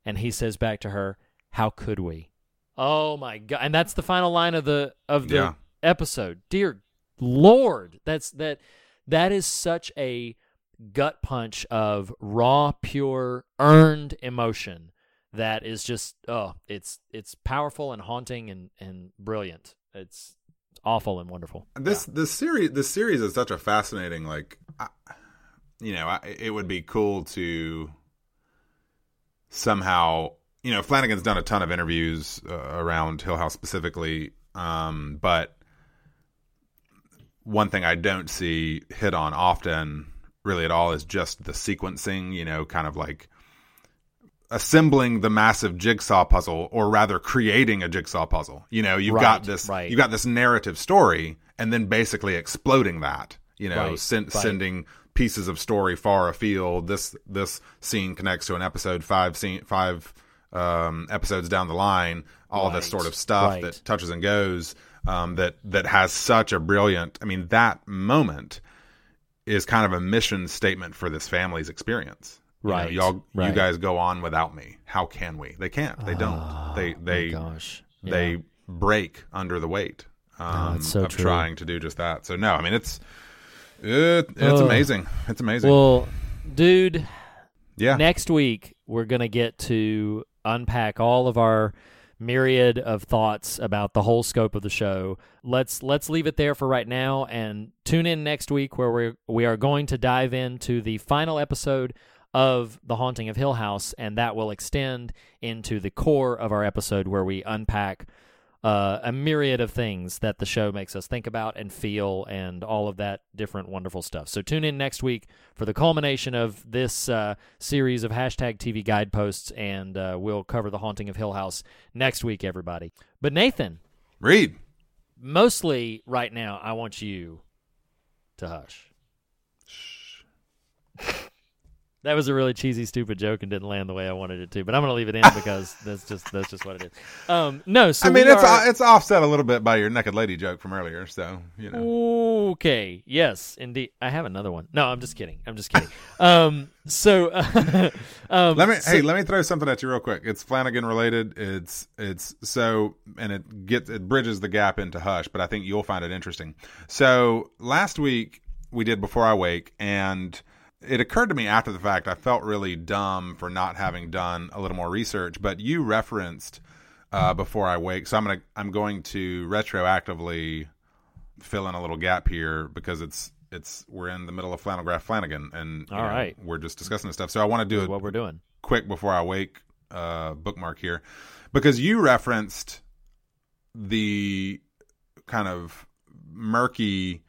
and he says back to her, "How could we?" Oh my god! And that's the final line of the of the Yeah. episode. Dear Lord, that's that. That is such a gut punch of raw, pure, earned emotion that is just oh, it's it's powerful and haunting and and brilliant. It's awful and wonderful. This this series this series is such a fascinating like, I, you know, I, it would be cool to somehow you know Flanagan's done a ton of interviews uh, around Hill House specifically, um, but one thing I don't see hit on often really at all is just the sequencing. You know, kind of like assembling the massive jigsaw puzzle or rather creating a jigsaw puzzle you know you've got this right. you've got this narrative story and then basically exploding that you know Right, sen- right. sending pieces of story far afield. This this scene connects to an episode five scene five um episodes down the line all this sort of stuff right. that touches and goes um that that has such a brilliant i mean that moment is kind of a mission statement for this family's experience. You know, Right, y'all you guys go on without me. How can we? They can't. They don't. They they oh gosh, they break under the weight um, it's so of true. trying to do just that. So no i mean it's it, it's Ugh. amazing it's amazing Well, dude, yeah next week we're gonna get to unpack all of our myriad of thoughts about the whole scope of the show. Let's let's leave it there for right now and tune in next week where we we are going to dive into the final episode of The Haunting of Hill House and that will extend into the core of our episode where we unpack uh, a myriad of things that the show makes us think about and feel, and all of that different wonderful stuff. So tune in next week for the culmination of this uh, series of hashtag TV guideposts, and uh, we'll cover the haunting of Hill House next week, everybody. But Nathan, read mostly right now, I want you to hush. That was a really cheesy, stupid joke and didn't land the way I wanted it to. But I'm going to leave it in because that's just that's just what it is. Um, no, so i mean it's are- it's offset a little bit by your naked lady joke from earlier so you know Okay. Yes, indeed. I have another one. No, I'm just kidding. I'm just kidding. um. So. um, let me so- hey let me throw something at you real quick it's flanagan related it's it's so and it gets it bridges the gap into hush but i think you'll find it interesting so last week we did before i wake and it occurred to me after the fact. I felt really dumb for not having done a little more research. But you referenced uh, before I wake, so I'm gonna I'm going to retroactively fill in a little gap here because it's it's we're in the middle of Flannel Graph Flanagan, and All know, right. we're just discussing this stuff. So I want to do it what we're doing. quick before I wake uh, bookmark here because you referenced the kind of murky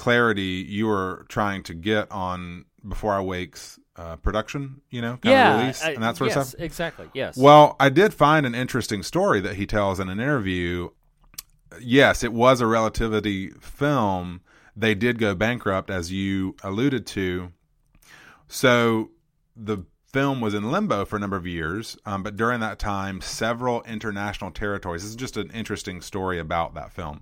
clarity you were trying to get on before I wakes uh, production, you know, kind yeah, of release I- and that sort yes, of stuff. Exactly. Yes. Well, I did find an interesting story that he tells in an interview. Yes, it was a relativity film. They did go bankrupt, as you alluded to. So the film was in limbo for a number of years, um, but during that time, several international territories. This is just an interesting story about that film.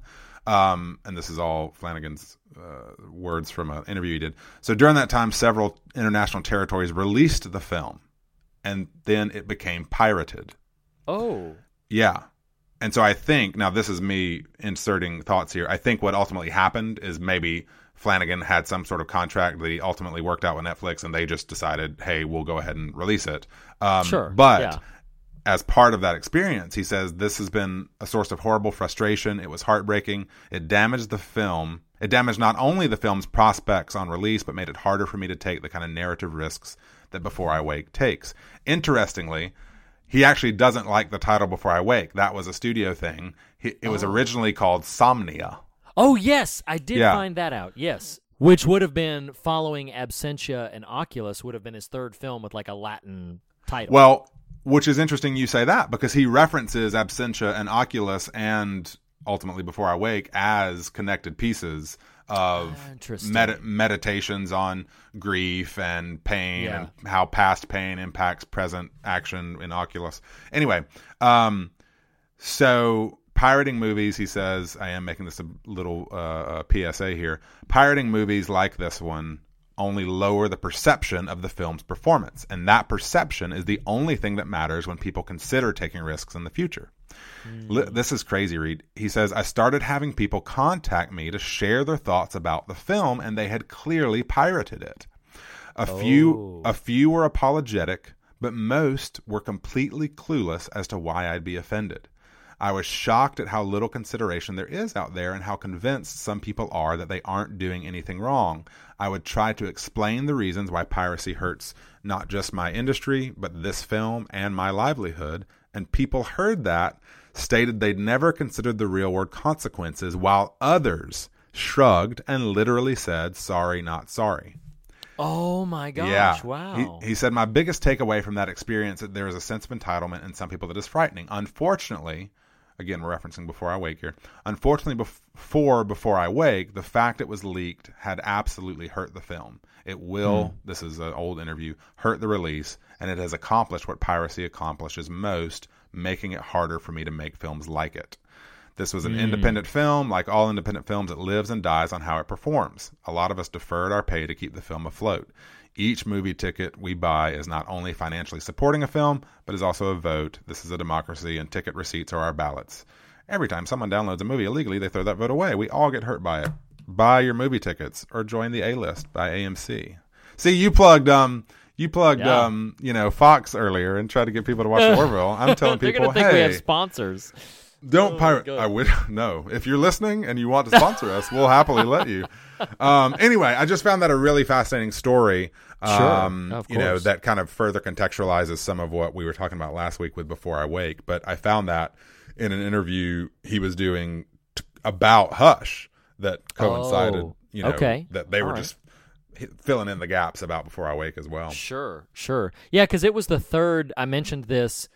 Um, and this is all Flanagan's uh, words from an interview he did. So during that time, several international territories released the film, and then it became pirated. oh. Yeah. And so I think now this is me inserting thoughts here. I think what ultimately happened is maybe Flanagan had some sort of contract that he ultimately worked out with Netflix, and they just decided, hey, we'll go ahead and release it. Um, Sure, But yeah. As part of that experience, he says this has been a source of horrible frustration. It was heartbreaking. It damaged the film. It damaged not only the film's prospects on release, but made it harder for me to take the kind of narrative risks that Before I Wake takes. Interestingly, he actually doesn't like the title Before I Wake. That was a studio thing. It was oh. originally called Somnia. Oh yes, I did Yeah. find that out. Yes, which would have been following Absentia and Oculus would have been his third film with like a Latin title. Well, which is interesting you say that because he references Absentia and Oculus and ultimately Before I Wake as connected pieces of med- meditations on grief and pain Yeah. and how past pain impacts present action in Oculus. Anyway, um, so pirating movies, he says, I am making this a little uh, uh, PSA here. Pirating movies like this one only lower the perception of the film's performance, and that perception is the only thing that matters when people consider taking risks in the future. Hmm. Li- This is crazy, Reed. He says, I started having people contact me to share their thoughts about the film, and they had clearly pirated it. A few, a oh. few were apologetic, but most were completely clueless as to why I'd be offended. I was shocked at how little consideration there is out there and how convinced some people are that they aren't doing anything wrong. I would try to explain the reasons why piracy hurts not just my industry, but this film and my livelihood. And people heard that, stated they'd never considered the real world consequences, while others shrugged and literally said, sorry, not sorry. oh my gosh! Yeah. Wow. He, he said, My biggest takeaway from that experience that there is a sense of entitlement in some people that is frightening. Unfortunately, again, we're referencing Before I Wake here. Unfortunately, before Before I Wake, the fact it was leaked had absolutely hurt the film. It will, hmm. this is an old interview, hurt the release, and it has accomplished what piracy accomplishes most, making it harder for me to make films like it. This was an independent film. Like all independent films, it lives and dies on how it performs. A lot of us deferred our pay to keep the film afloat. Each movie ticket we buy is not only financially supporting a film, but is also a vote. This is a democracy, and ticket receipts are our ballots. Every time someone downloads a movie illegally, they throw that vote away. We all get hurt by it. Buy your movie tickets or join the A list by AMC. See, you plugged um you plugged Yeah. um you know Fox earlier and tried to get people to watch Orville. I'm telling people, They're gonna think hey, we have sponsors. Don't Oh, pirate. I would no. If you're listening and you want to sponsor us, we'll happily let you. Um, anyway, I just found that a really fascinating story. Um, Of you know that kind of further contextualizes some of what we were talking about last week with Before I Wake. But I found that in an interview he was doing t- about Hush that coincided. Oh, you know okay. that they All were right. just h- filling in the gaps about Before I Wake as well. Sure, sure. Yeah, because it was the third. I mentioned this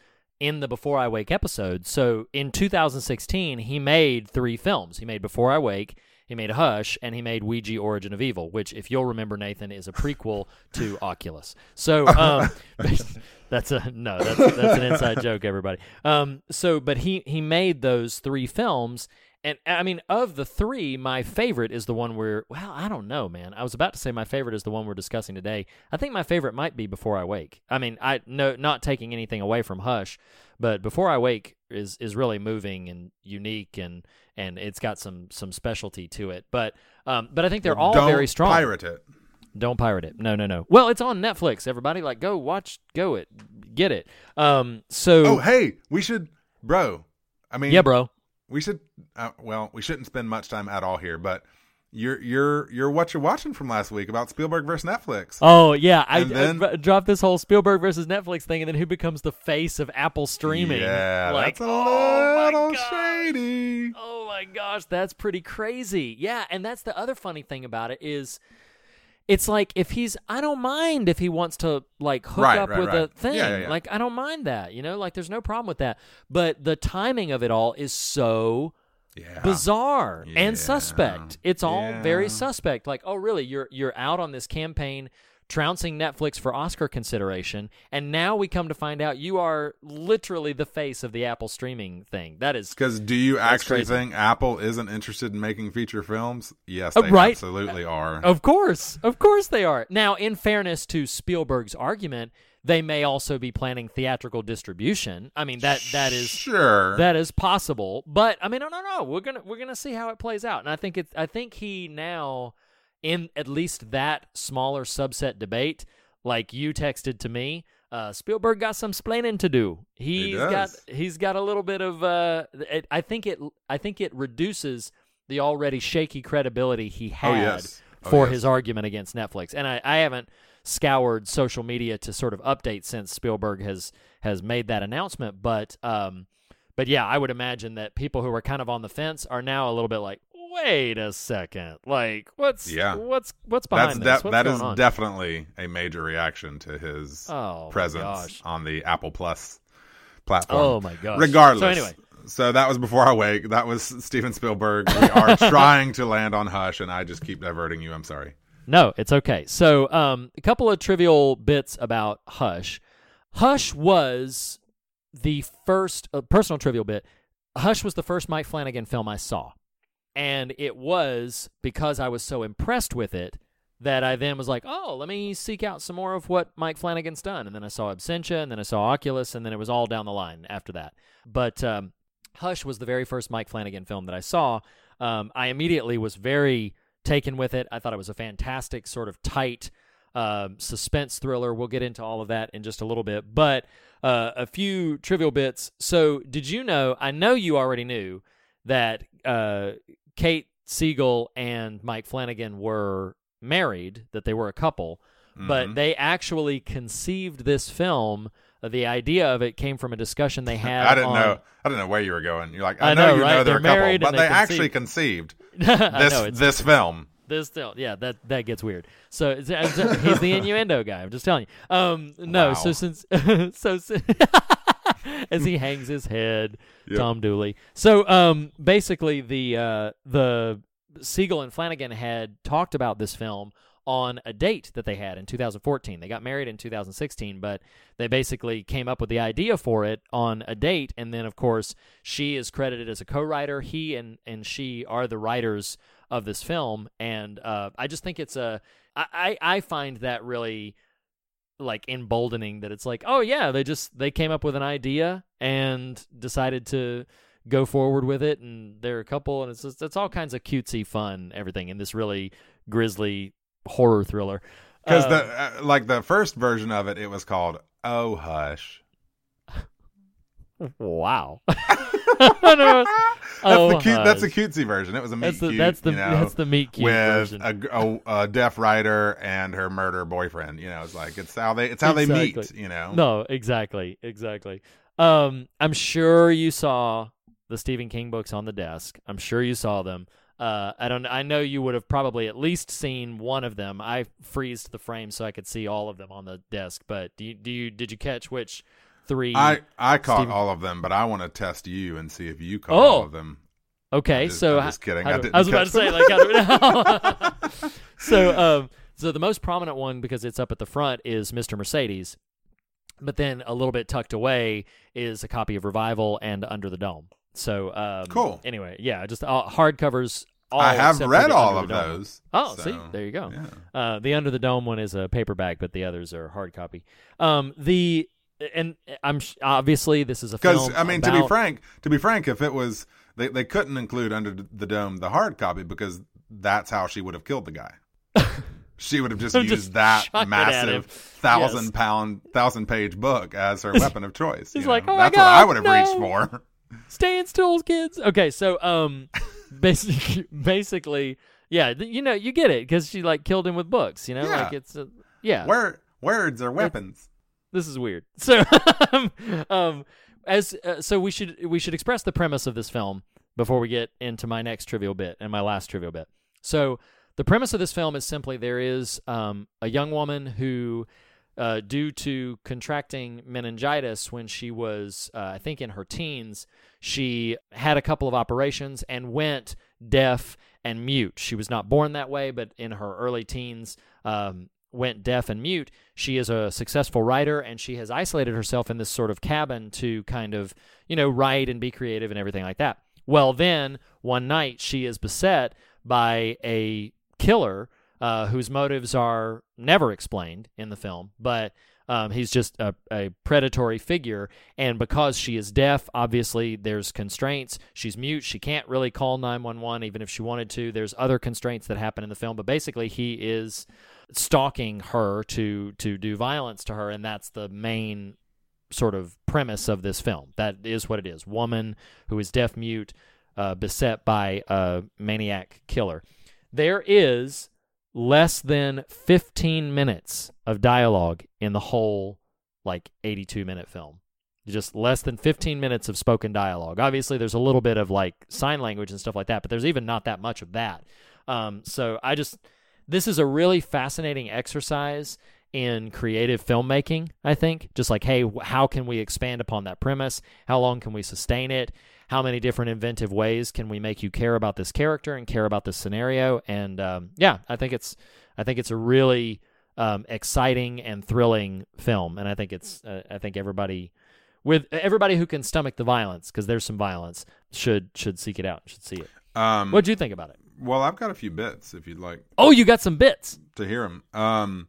in the Before I Wake episode. So in 2016, he made three films. He made Before I Wake, he made Hush, and he made Ouija Origin of Evil, which, if you'll remember, Nathan, is a prequel to Oculus. So um, that's a no, that's that's an inside joke, everybody. Um, so, but he he made those three films. And I mean, of the three, my favorite is the one where, well, I don't know, man. I was about to say my favorite is the one we're discussing today. I think my favorite might be Before I Wake. I mean, I no, not taking anything away from Hush, but Before I Wake is is really moving and unique, and and it's got some some specialty to it. But um, but I think they're all Don't very strong. Pirate it. Don't pirate it. No, no, no. Well, it's on Netflix. Everybody, like, go watch, go it, get it. Um, so Oh, hey, we should, bro. I mean, yeah, bro. We should. Uh, well, we shouldn't spend much time at all here, but you're you're you're what you're watching from last week about Spielberg versus Netflix. Oh yeah, I, then- I dropped this whole Spielberg versus Netflix thing, and then who becomes the face of Apple streaming? Yeah, like, that's a oh little shady. Oh my gosh, that's pretty crazy. Yeah, and that's the other funny thing about it is it's like if he's I don't mind if he wants to like hook Right, up right, with right. a thing. Yeah, yeah, yeah. Like I don't mind that, you know? Like there's no problem with that. But the timing of it all is so Yeah, bizarre and suspect. It's all very suspect. Like, oh, really? You're you're out on this campaign trouncing Netflix for Oscar consideration, and now we come to find out you are literally the face of the Apple streaming thing. That is Because do you actually crazy. think Apple isn't interested in making feature films? Yes, Uh, they right. absolutely are. Of course, of course they are. Now, in fairness to Spielberg's argument, they may also be planning theatrical distribution. I mean that that is sure. that is possible, but I mean, no, no, no. We're gonna we're gonna see how it plays out, and I think it's I think he now in at least that smaller subset debate, like you texted to me. Uh, Spielberg got some splaining to do. He's got he's got a little bit of. Uh, it, I think it I think it reduces the already shaky credibility he had Oh, yes. Oh, for yes. his argument against Netflix. And I, I haven't scoured social media to sort of update since Spielberg has has made that announcement. But um, but yeah, I would imagine that people who are kind of on the fence are now a little bit like, wait a second, like what's Yeah. what's what's That's behind de- this? What's that is on? definitely a major reaction to his Oh, presence on the Apple Plus platform. Oh my gosh. Regardless. So anyway, So that was before I wake. That was Steven Spielberg. We are trying to land on Hush, and I just keep diverting you. I'm sorry. No, it's okay. So, um, a couple of trivial bits about Hush. Hush was the first uh, personal trivial bit. Hush was the first Mike Flanagan film I saw, and it was because I was so impressed with it that I then was like, "Oh, let me seek out some more of what Mike Flanagan's done." And then I saw Absentia, and then I saw Oculus, and then it was all down the line after that. But um, Hush was the very first Mike Flanagan film that I saw. Um, I immediately was very taken with it. I thought it was a fantastic, sort of tight um, suspense thriller. We'll get into all of that in just a little bit. But uh, a few trivial bits. So, did you know? I know you already knew that uh, Kate Siegel and Mike Flanagan were married, that they were a couple, but Mhm. they actually conceived this film. The idea of it came from a discussion they had. I didn't on- know. I didn't know where you were going. You're like, I, I know, know, you right? know they're, They're a couple, but they, they actually conceived this know, this film. this still yeah that that gets weird so it's, it's- he's the innuendo guy i'm just telling you um no Wow. so since so as he hangs his head. Yep. tom dooley. So um basically the uh the siegel and flanagan had talked about this film on a date that they had in 2014 they got married in 2016 but they basically came up with the idea for it on a date. And then of course she is credited as a co-writer. He and and she are the writers of this film. And uh, i just think it's a I, I I find that really like emboldening that it's like oh yeah they just they came up with an idea and decided to go forward with it and they're a couple and it's just, it's all kinds of cutesy fun everything in this really grisly horror thriller Because Um, the uh, like the first version of it, it was called Oh Hush. Wow That's Oh, the cute. That's the cutesy version. It was a meet that's the cute. that's the you know, that's the meet cute with version a, a, a deaf writer and her murder boyfriend. You know, it's like it's how they it's how they meet. You know, No, exactly, exactly. Um, I'm sure you saw the Stephen King books on the desk. I'm sure you saw them. Uh, I don't. I know you would have probably at least seen one of them. I freezed the frame so I could see all of them on the desk. But do you, do you did you catch which three? I I caught Stephen- all of them, but I want to test you and see if you caught Oh. all of them. Okay, just- so I'm just kidding. I do- didn't was about to say like, do- so um, so the most prominent one because it's up at the front is Mr. Mercedes, but then a little bit tucked away is a copy of Revival and Under the Dome. So um, Cool. Anyway, yeah, just uh, hardcovers. All I have read all of those. Oh, so, see, there you go. Yeah. Uh, the Under the Dome one is a paperback, but the others are hard copy. Um, the and I'm sh- obviously this is a Because. I mean, to be frank, to be frank, if it was they, they couldn't include under the dome the hard copy because that's how she would have killed the guy. she would have just Just used that chuck it at him. massive thousand Yes. pound, thousand page book as her weapon of choice. He's like? "Oh my that's what I God, would have no." reached for. Stay still, kids. Okay, so um, basically, basically, yeah, you know, you get it because she like killed him with books. You know, Yeah. like it's uh, yeah. Word, words are weapons. This is weird. So, um, as uh, so we should we should express the premise of this film before we get into my next trivial bit and my last trivial bit. So, the premise of this film is simply there is um, a young woman who, uh, due to contracting meningitis when she was, uh, I think, in her teens, she had a couple of operations and went deaf and mute. She was not born that way, but in her early teens, um, went deaf and mute. She is a successful writer and she has isolated herself in this sort of cabin to kind of, you know, write and be creative and everything like that. Well, then one night she is beset by a killer uh, whose motives are never explained in the film, but um, he's just a, a predatory figure. And because she is deaf, obviously there's constraints. She's mute. She can't really call 911 even if she wanted to. There's other constraints that happen in the film, but basically he is stalking her to to do violence to her, and that's the main sort of premise of this film. That is what it is. Woman who is deaf mute, uh, beset by a maniac killer. There is less than 15 minutes of dialogue in the whole like 82 minute film. Just less than 15 minutes of spoken dialogue. Obviously, there's a little bit of like sign language and stuff like that, but there's even not that much of that. Um, so I just, this is a really fascinating exercise in creative filmmaking, I think. Just like, hey, how can we expand upon that premise? How long can we sustain it? How many different inventive ways can we make you care about this character and care about this scenario? And um, yeah, I think it's, I think it's a really um, exciting and thrilling film, and I think it's, uh, I think everybody, with everybody who can stomach the violence, because there's some violence, should should seek it out, should see it. Um, what do you think about it? Well, I've got a few bits if you'd like Oh, you got some bits. to hear them. Um,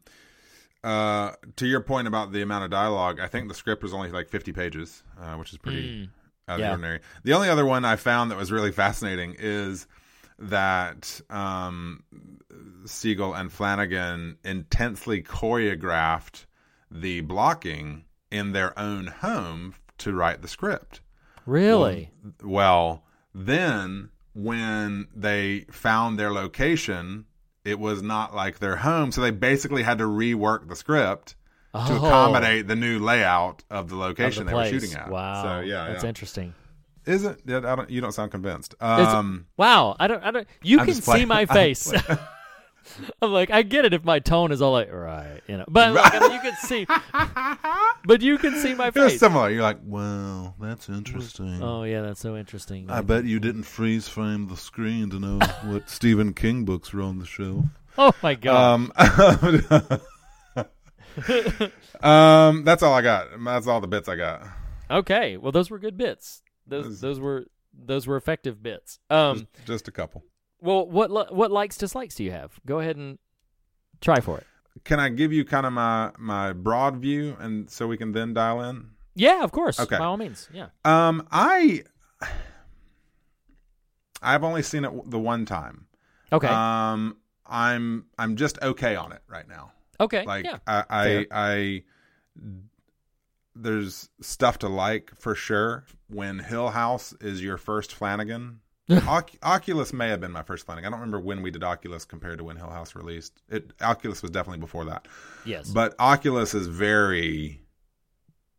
uh, to your point about the amount of dialogue, I think the script was only like 50 pages, uh, which is pretty out of the yeah. ordinary. The only other one I found that was really fascinating is that um, Siegel and Flanagan intensely choreographed the blocking in their own home to write the script. Really? Well, then when they found their location, it was not like their home, so they basically had to rework the script to Oh. accommodate the new layout of the Of location the they were shooting at. Wow. So yeah, that's yeah. interesting. Isn't I don't, you don't sound convinced. Um, wow, I don't, I don't. You I'm can see my face. I'm like, I get it if my tone is all like, right, you know, but like, I mean, you can see, but you can see my it was face. similar. You're like, well, that's interesting. Oh yeah, that's so interesting. I bet you didn't freeze frame the screen to know what Stephen King books were on the shelf. Oh my god. Um, um, that's all I got. That's all the bits I got. okay, well those were good bits. Those Those- those were those were effective bits. Um, Just, just a couple. Well, what li- what likes dislikes do you have? Go ahead and try for it. Can I give you kind of my my broad view, and so we can then dial in? Yeah, of course. Okay. by all means. Yeah. Um, I I've only seen it the one time. Okay. Um, I'm I'm just okay on it right now. okay. Like yeah. I, I Fair. I there's stuff to like for sure. When Hill House is your first Flanagan, Oc- Oculus may have been my first Flanagan. I don't remember when we did Oculus compared to when Hill House released. It Oculus was definitely before that, Yes. but Oculus is very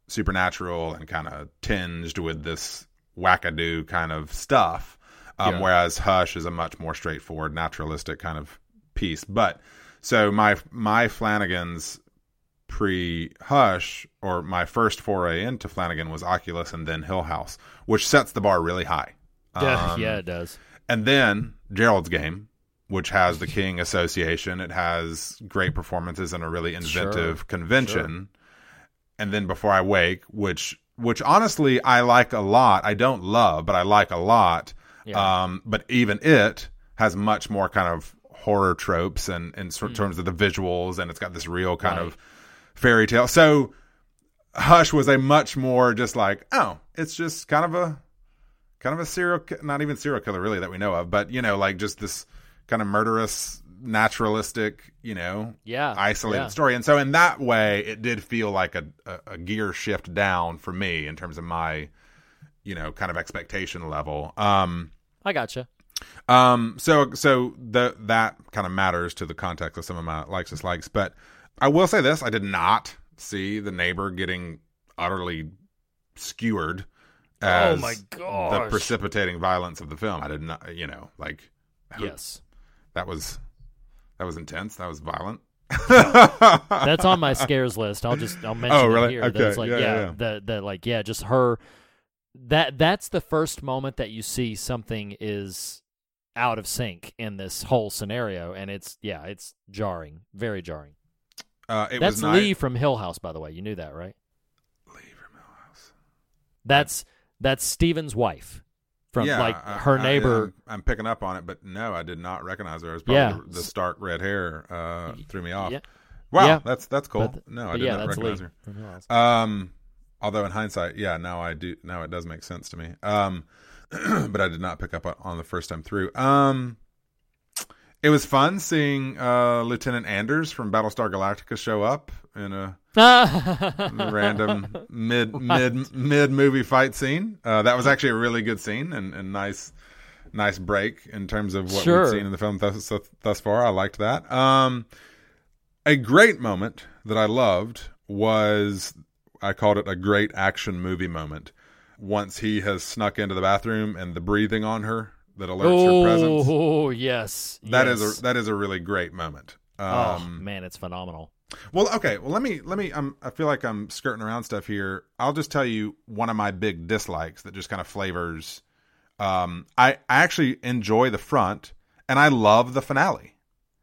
supernatural and kind of tinged with this wackadoo kind of stuff. Um, Yeah. Whereas Hush is a much more straightforward, naturalistic kind of piece. But so my my Flanagan's pre Hush or my first foray into Flanagan was Oculus and then Hill House, which sets the bar really high. yeah, Um, yeah, it does. and then Gerald's Game, which has the King Association. It has great performances and a really inventive Sure, convention. And then Before I Wake, which which honestly I like a lot. I don't love, but I like a lot. Yeah. Um, but even it has much more kind of horror tropes and in sort- terms of the visuals, and it's got this real kind. Right. of fairy tale. So Hush was a much more just like, oh, it's just kind of a kind of a serial, not even serial killer really that we know of, but you know, like just this kind of murderous naturalistic, you know, Yeah, isolated yeah. story. And so in that way, it did feel like a, a, a gear shift down for me in terms of my, you know, kind of expectation level. Um, I gotcha. um, so so the that kind of matters to the context of some of my likes and dislikes. But I will say this: I did not see the neighbor getting utterly skewered. As Oh my god The precipitating violence of the film. I did not, you know, like Yes. that was that was intense. That was violent. That's on my scares list. I'll just I'll mention Oh, it really? here. that Okay. it's like Yeah, yeah, yeah, the the like yeah, just her that that's the first moment that you see something is out of sync in this whole scenario and it's yeah, it's jarring. Very jarring. Uh, it that's. Leigh from Hill House, by the way. You knew that, right? Leigh from Hill House. That's that's Steven's wife. From yeah, like I- her I- neighbor I'm, I'm picking up on it, but no, I did not recognize her. It was probably Yeah. the, the stark red hair uh, threw me off. Yeah. Wow, Yeah. that's that's cool. But- no, I did not recognize Leigh her. from Hill House. Um, although in hindsight, yeah, now I do. Now it does make sense to me. Um, but I did not pick up on, on the first time through. Um, it was fun seeing uh, Lieutenant Anders from Battlestar Galactica show up in a random mid mid mid movie fight scene. Uh, that was actually a really good scene and, and nice nice break in terms of what Sure. we've seen in the film thus, thus far. I liked that. Um, a great moment that I loved was I called it a great action movie moment. Once he has snuck into the bathroom and the breathing on her that alerts her presence. Oh yes, That is yes. a that is a really great moment. Um, oh man, it's phenomenal. Well, okay. Well, let me let me. Um, I feel like I'm skirting around stuff here. I'll just tell you one of my big dislikes that just kind of flavors. Um, I I actually enjoy the front, and I love the finale.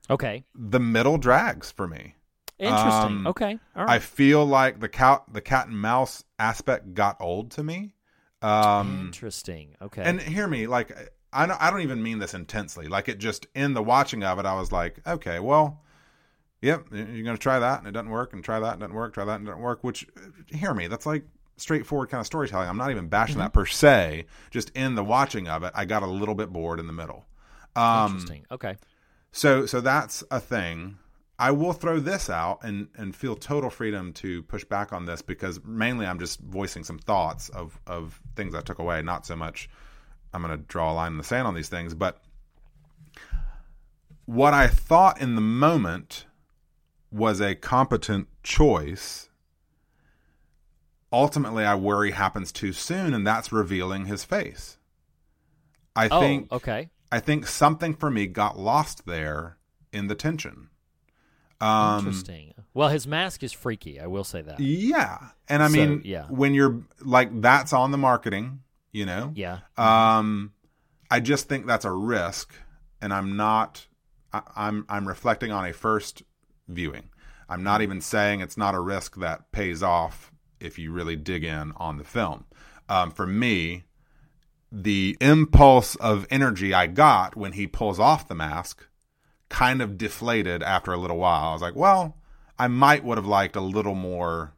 Okay, The middle drags for me. interesting. Um, okay, all I feel like the cat the cat and mouse aspect got old to me. Um, interesting. Okay, and hear me, like I don't, I don't even mean this intensely. Like it just in the watching of it, I was like, okay, well, yep, you're gonna try that and it doesn't work, and try that and it doesn't work, try that and it doesn't work. Which, hear me, that's like straightforward kind of storytelling. I'm not even bashing Mm-hmm. that per se. Just in the watching of it, I got a little bit bored in the middle. Um, interesting. Okay, so so that's a thing. I will throw this out and and feel total freedom to push back on this because mainly I'm just voicing some thoughts of of things I took away, not so much I'm going to draw a line in the sand on these things, but what I thought in the moment was a competent choice. Ultimately, I worry happens too soon, and that's revealing his face. I oh, think okay, I think something for me got lost there in the tension. Um, interesting. Well, his mask is freaky. I will say that. Yeah, and I So, mean, yeah. when you're like that's on the marketing, you know. Yeah. Um, I just think that's a risk, and I'm not. I, I'm I'm reflecting on a first viewing. I'm not even saying it's not a risk that pays off if you really dig in on the film. Um, for me, the impulse of energy I got when he pulls off the mask kind of deflated after a little while. I was like, well, I might would have liked a little more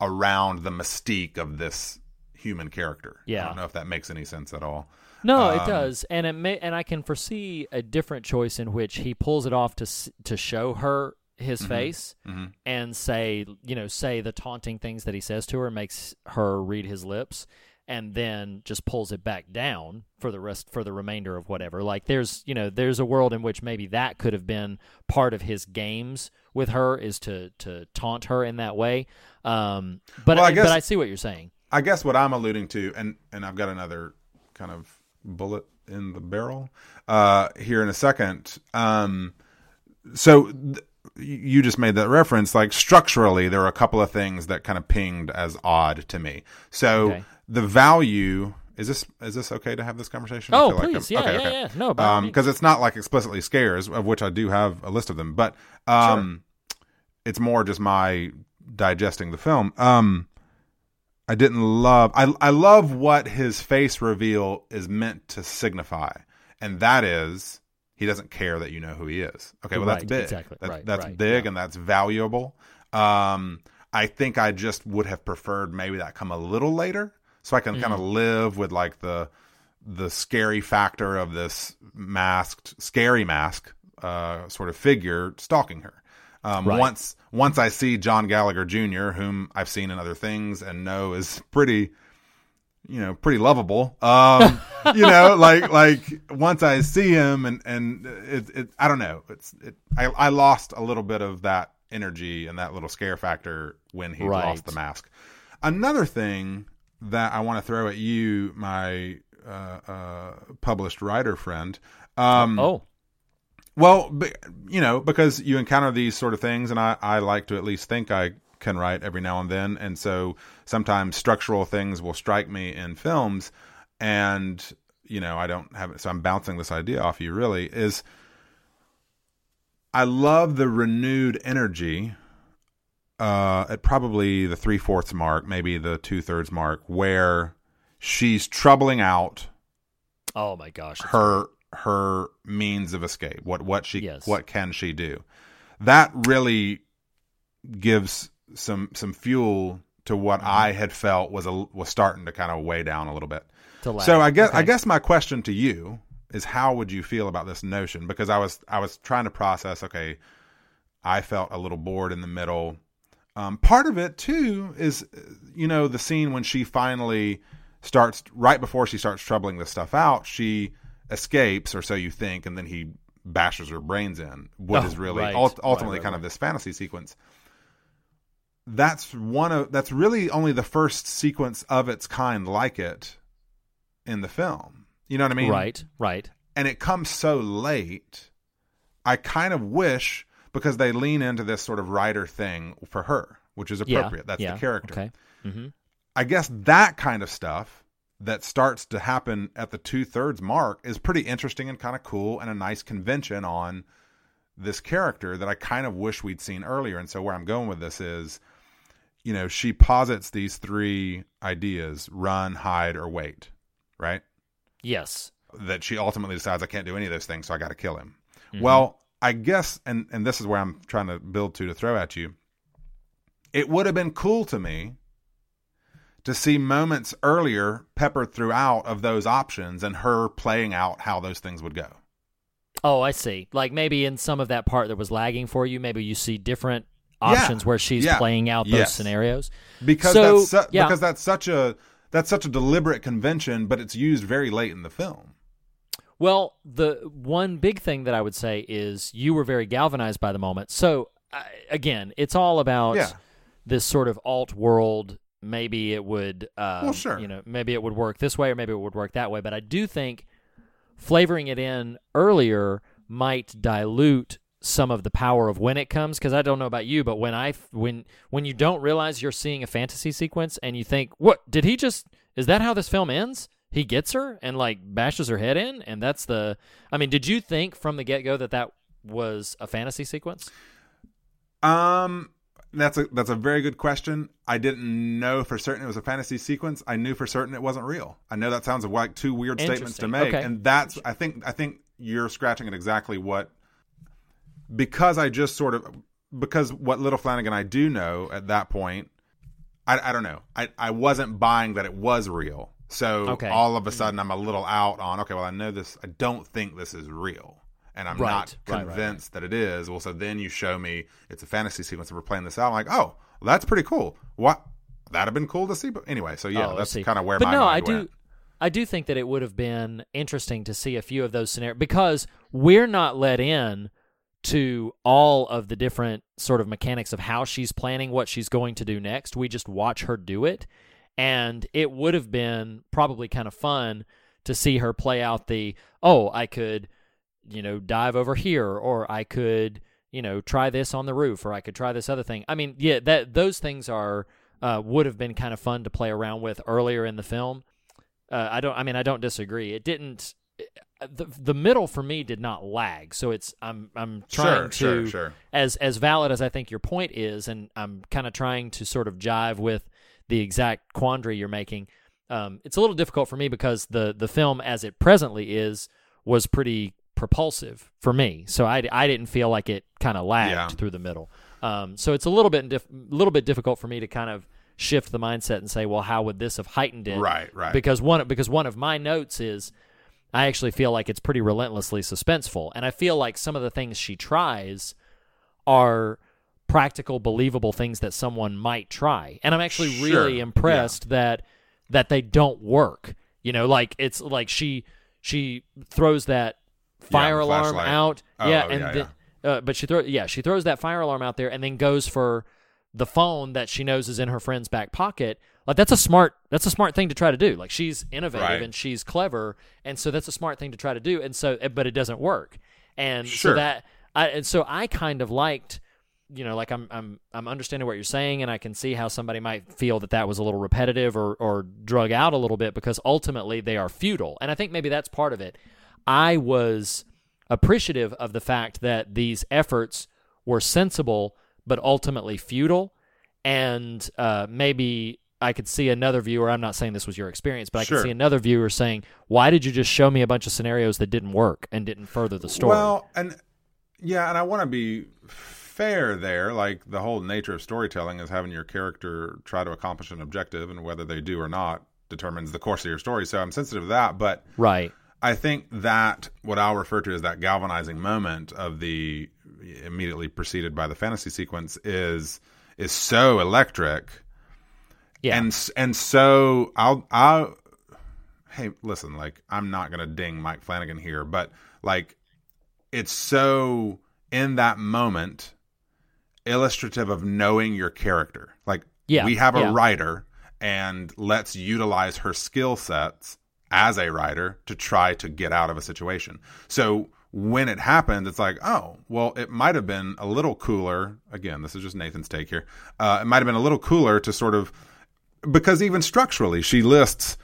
around the mystique of this human character. Yeah. I don't know if that makes any sense at all. No, it Um, does, and it may, and I can foresee a different choice in which he pulls it off to to show her his face mhm. and say, you know, say the taunting things that he says to her makes her read his lips, and then just pulls it back down for the rest for the remainder of whatever. Like there's, you know, there's a world in which maybe that could have been part of his games with her is to to taunt her in that way. Um, but Well, I I, guess- but I see what you're saying. I guess what I'm alluding to, and and I've got another kind of bullet in the barrel uh, here in a second. Um, so th- you just made that reference. Like structurally, there are a couple of things that kind of pinged as odd to me. So Okay. the value is this is this okay to have this conversation? Oh, feel like please. I'm- Yeah, okay, yeah, okay. yeah. No, by all means. because it's not like explicitly scares, of which I do have a list of them, but um, it's more just my digesting the film. Um, I didn't love. I I love what his face reveal is meant to signify, and that is he doesn't care that you know who he is. Okay, well that's big. exactly. That's, Right, that's right, big yeah. and that's valuable. Um, I think I just would have preferred maybe that come a little later, so I can kind Mm-hmm. of live with like the the scary factor of this masked, scary mask uh, sort of figure stalking her. Um, Right. Once once I see John Gallagher Jr., whom I've seen in other things and know is pretty, you know, pretty lovable. Um, you know, like like once I see him and and it, it I don't know, it's it, I I lost a little bit of that energy and that little scare factor when he Right. lost the mask. Another thing that I want to throw at you, my uh, uh, published writer friend. Um, oh, well, you know, because you encounter these sort of things, and I, I like to at least think I can write every now and then. And so sometimes structural things will strike me in films, and, you know, I don't have it. So I'm bouncing this idea off you, really, is I love the renewed energy uh, at probably the three fourths mark, maybe the two thirds mark, where she's troubling out oh my gosh, her her means of escape what what she Yes. what can she do? That really gives some some fuel to what Mm-hmm. i had felt was a was starting to kind of weigh down a little bit. So i guess i guess my question to you is how would you feel about this notion? Because i was i was trying to process okay i felt a little bored in the middle. Um, part of it too is you know the scene when she finally starts right before she starts troubling this stuff out she escapes or so you think and then he bashes her brains in what Oh, is really right. ult- ultimately Right, right, kind of this fantasy sequence. That's one of that's really only the first sequence of its kind like it in the film. You know what i mean? Right, right. and it comes so late i kind of wish because they lean into this sort of writer thing for her which is Yeah, appropriate. That's yeah, the character. Okay. hmm I guess that kind of stuff that starts to happen at the two thirds mark is pretty interesting and kind of cool and a nice convention on this character that I kind of wish we'd seen earlier. And so where I'm going with this is, you know, she posits these three ideas run, hide, or wait, right? Yes. That she ultimately decides I can't do any of those things, so I got to kill him. Mm-hmm. Well, I guess, and, and this is where I'm trying to build to to throw at you. It would have been cool to me to see moments earlier peppered throughout of those options and her playing out how those things would go. Oh, I see. Like maybe in some of that part that was lagging for you, maybe you see different Yeah, options where she's yeah, playing out those yes. scenarios. Because So, that's su- yeah. because that's such a that's such a deliberate convention, but it's used very late in the film. Well, the one big thing that I would say is you were very galvanized by the moment. So I, again, it's all about Yeah. this sort of alt world. Maybe it would, uh, Well, sure. you know, maybe it would work this way or maybe it would work that way. But I do think flavoring it in earlier might dilute some of the power of when it comes because I don't know about you, but when I when when you don't realize you're seeing a fantasy sequence and you think, "What did he just? Is that how this film ends?" He gets her and like bashes her head in, and that's the. I mean, did you think from the get go that that was a fantasy sequence? Um, that's a that's a very good question. I didn't know for certain it was a fantasy sequence. I knew for certain it wasn't real. I know that sounds like two weird statements to make, Okay. and that's I think I think you're scratching at exactly what because I just sort of because what Little Flanagan I do know at that point. I, I don't know. I, I wasn't buying that it was real. So Okay. all of a mm-hmm. sudden I'm a little out on okay, well I know this I don't think this is real. And I'm Right, not right, right, right. convinced that it is. Well, so then you show me it's a fantasy sequence and we're playing this out. I'm like, oh, well, that's pretty cool. What? That'd have been cool to see. But anyway, so yeah, Oh, that's kind of where but my no, I do. went. I do think that it would have been interesting to see a few of those scenarios because we're not let in to all of the different sort of mechanics of how she's planning what she's going to do next. We just watch her do it, and it would have been probably kind of fun to see her play out the oh, I could, you know, dive over here, or I could, you know, try this on the roof, or I could try this other thing. I mean, yeah, that those things are uh, would have been kind of fun to play around with earlier in the film. Uh, I don't. I mean, I don't disagree. It didn't. The the middle for me did not lag. So it's I'm I'm trying Sure, to sure, sure. as as valid as I think your point is, and I'm kind of trying to sort of jive with the exact quandary you're making. Um, it's a little difficult for me because the the film as it presently is was pretty propulsive for me. So I, I didn't feel like it kind of lagged Yeah. through the middle. Um, so it's a little bit diff- little bit difficult for me to kind of shift the mindset and say, well, how would this have heightened it? Right, right. Because one because one of my notes is I actually feel like it's pretty relentlessly suspenseful. And I feel like some of the things she tries are practical, believable things that someone might try. And I'm actually Sure. really impressed that that they don't work. You know, like it's like she she throws that fire the alarm flashlight. out. Oh, yeah, and yeah, then Uh, but she throw yeah she throws that fire alarm out there and then goes for the phone that she knows is in her friend's back pocket. Like that's a smart that's a smart thing to try to do. Like she's innovative Right. and she's clever, and so that's a smart thing to try to do. And so, eh, but it doesn't work. And Sure. so that I and so I kind of liked, you know, like I'm I'm I'm understanding what you're saying, and I can see how somebody might feel that that was a little repetitive or or drug out a little bit because ultimately they are futile. And I think maybe that's part of it. I was appreciative of the fact that these efforts were sensible but ultimately futile and uh, maybe i could see another viewer i'm not saying this was your experience but i Sure. could see another viewer saying why did you just show me a bunch of scenarios that didn't work and didn't further the story Well, and yeah, and I want to be fair there. Like the whole nature of storytelling is having your character try to accomplish an objective, and whether they do or not determines the course of your story. So I'm sensitive to that, but right I think that what I'll refer to as that galvanizing moment of the immediately preceded by the fantasy sequence is is so electric. Yeah. And and so I'll I'll hey listen like I'm not gonna ding Mike Flanagan here but like it's so in that moment illustrative of knowing your character. Like Yeah, we have a yeah. writer and let's utilize her skill sets as a writer to try to get out of a situation. So when it happens it's like oh well it might have been a little cooler. Again this is just nathan's take here. Uh, it might have been a little cooler to sort of because even structurally she lists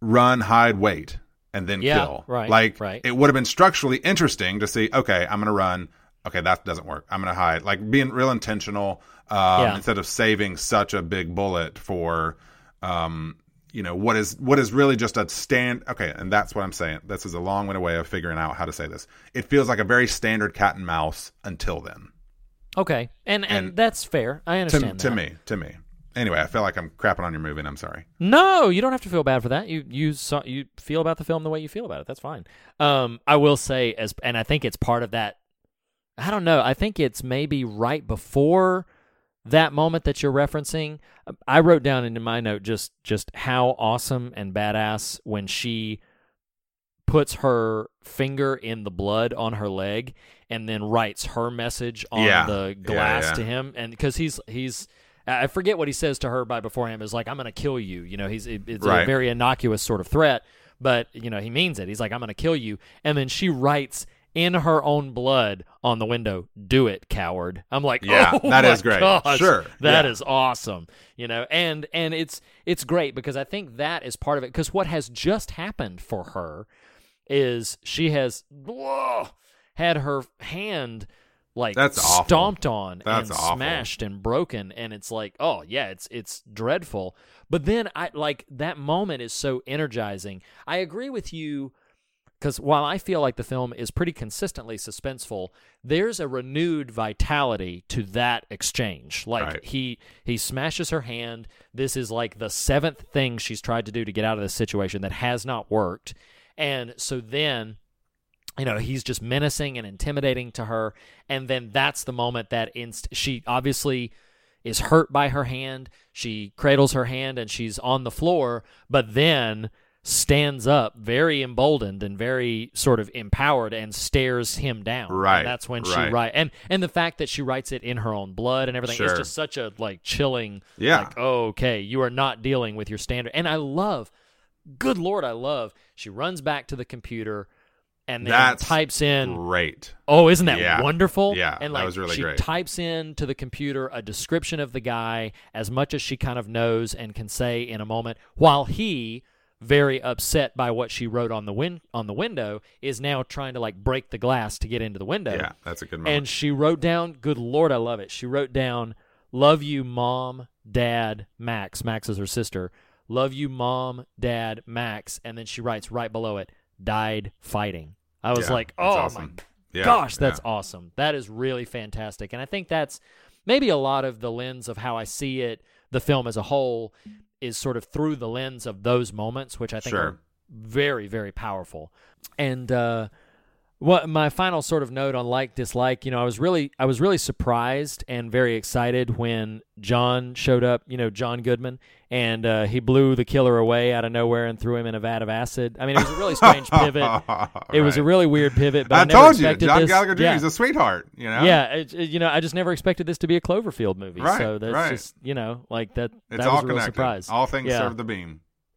run hide wait and then Yeah, kill. right, like right. it would have been structurally interesting to see okay i'm gonna run. Okay that doesn't work. I'm gonna hide. Like being real intentional um, Yeah. instead of saving such a big bullet for um, you know what is what is really just a stand okay and that's what i'm saying this is a long-winded way of figuring out how to say this it feels like a very standard cat and mouse until then okay and, and and- that's fair i to, understand to that. me to me anyway i feel like i'm crapping on your movie and i'm sorry No, you don't have to feel bad for that. You you saw you feel about the film the way you feel about it. That's fine. Um, I will say as and I think it's part of that. I don't know. I think it's maybe right before that moment that you're referencing. I wrote down into my note just just how awesome and badass when she puts her finger in the blood on her leg and then writes her message on Yeah. the glass yeah. to him and because he's he's I forget what he says to her by beforehand is like I'm going to kill you you know he's it- it's a very innocuous sort of threat but you know he means it he's like I'm going to kill you and then she writes in her own blood on the window do it coward I'm like Yeah, oh that is great. gosh, Sure, that yeah. is awesome you know and and it's it's great because I think that is part of it because what has just happened for her is she has whoa, had her hand like That's awful. stomped on That's and awful. smashed and broken and it's like oh yeah it's it's dreadful but then i like that moment is so energizing i agree with you because while i feel like the film is pretty consistently suspenseful there's a renewed vitality to that exchange. Like Right. he he smashes her hand. This is like the seventh thing she's tried to do to get out of this situation that has not worked. And so then you know he's just menacing and intimidating to her. And then that's the moment that inst- she obviously is hurt by her hand. She cradles her hand and she's on the floor. But then stands up very emboldened and very sort of empowered and stares him down And Right, that's when she right. write and and the fact that she writes it in her own blood and everything is Sure. just such a like chilling Yeah. like okay you are not dealing with your standard and i love good lord i love she runs back to the computer and then That's types in great oh isn't that Yeah. wonderful Yeah, and that like was really she great. types in to the computer a description of the guy as much as she kind of knows and can say in a moment while he very upset by what she wrote on the win- on the window is now trying to like break the glass to get into the window yeah that's a good moment and she wrote down, good Lord, I love it. She wrote down, Love you, mom, dad, Max. Max is her sister. Love you, mom, dad, Max. And then she writes right below it, died fighting. I was Yeah, like, oh awesome. my Yeah, gosh, that's yeah. awesome. That is really fantastic. And I think that's maybe a lot of the lens of how I see it, the film as a whole, is sort of through the lens of those moments, which I think Sure. are very very powerful. And uh, what my final sort of note on like dislike, you know, I was really I was really surprised and very excited when John showed up. You know, John Goodman, and uh, he blew the killer away out of nowhere and threw him in a vat of acid. I mean, it was a really strange pivot. It was a really weird pivot. But I, I never told you, expected John this. Gallagher Jr. Yeah. is a sweetheart. You know, Yeah, it, it- you know, I just never expected this to be a Cloverfield movie. Right, so that's right. just, you know, like that. it's that all was a real connected. surprise. All things Yeah. serve the beam.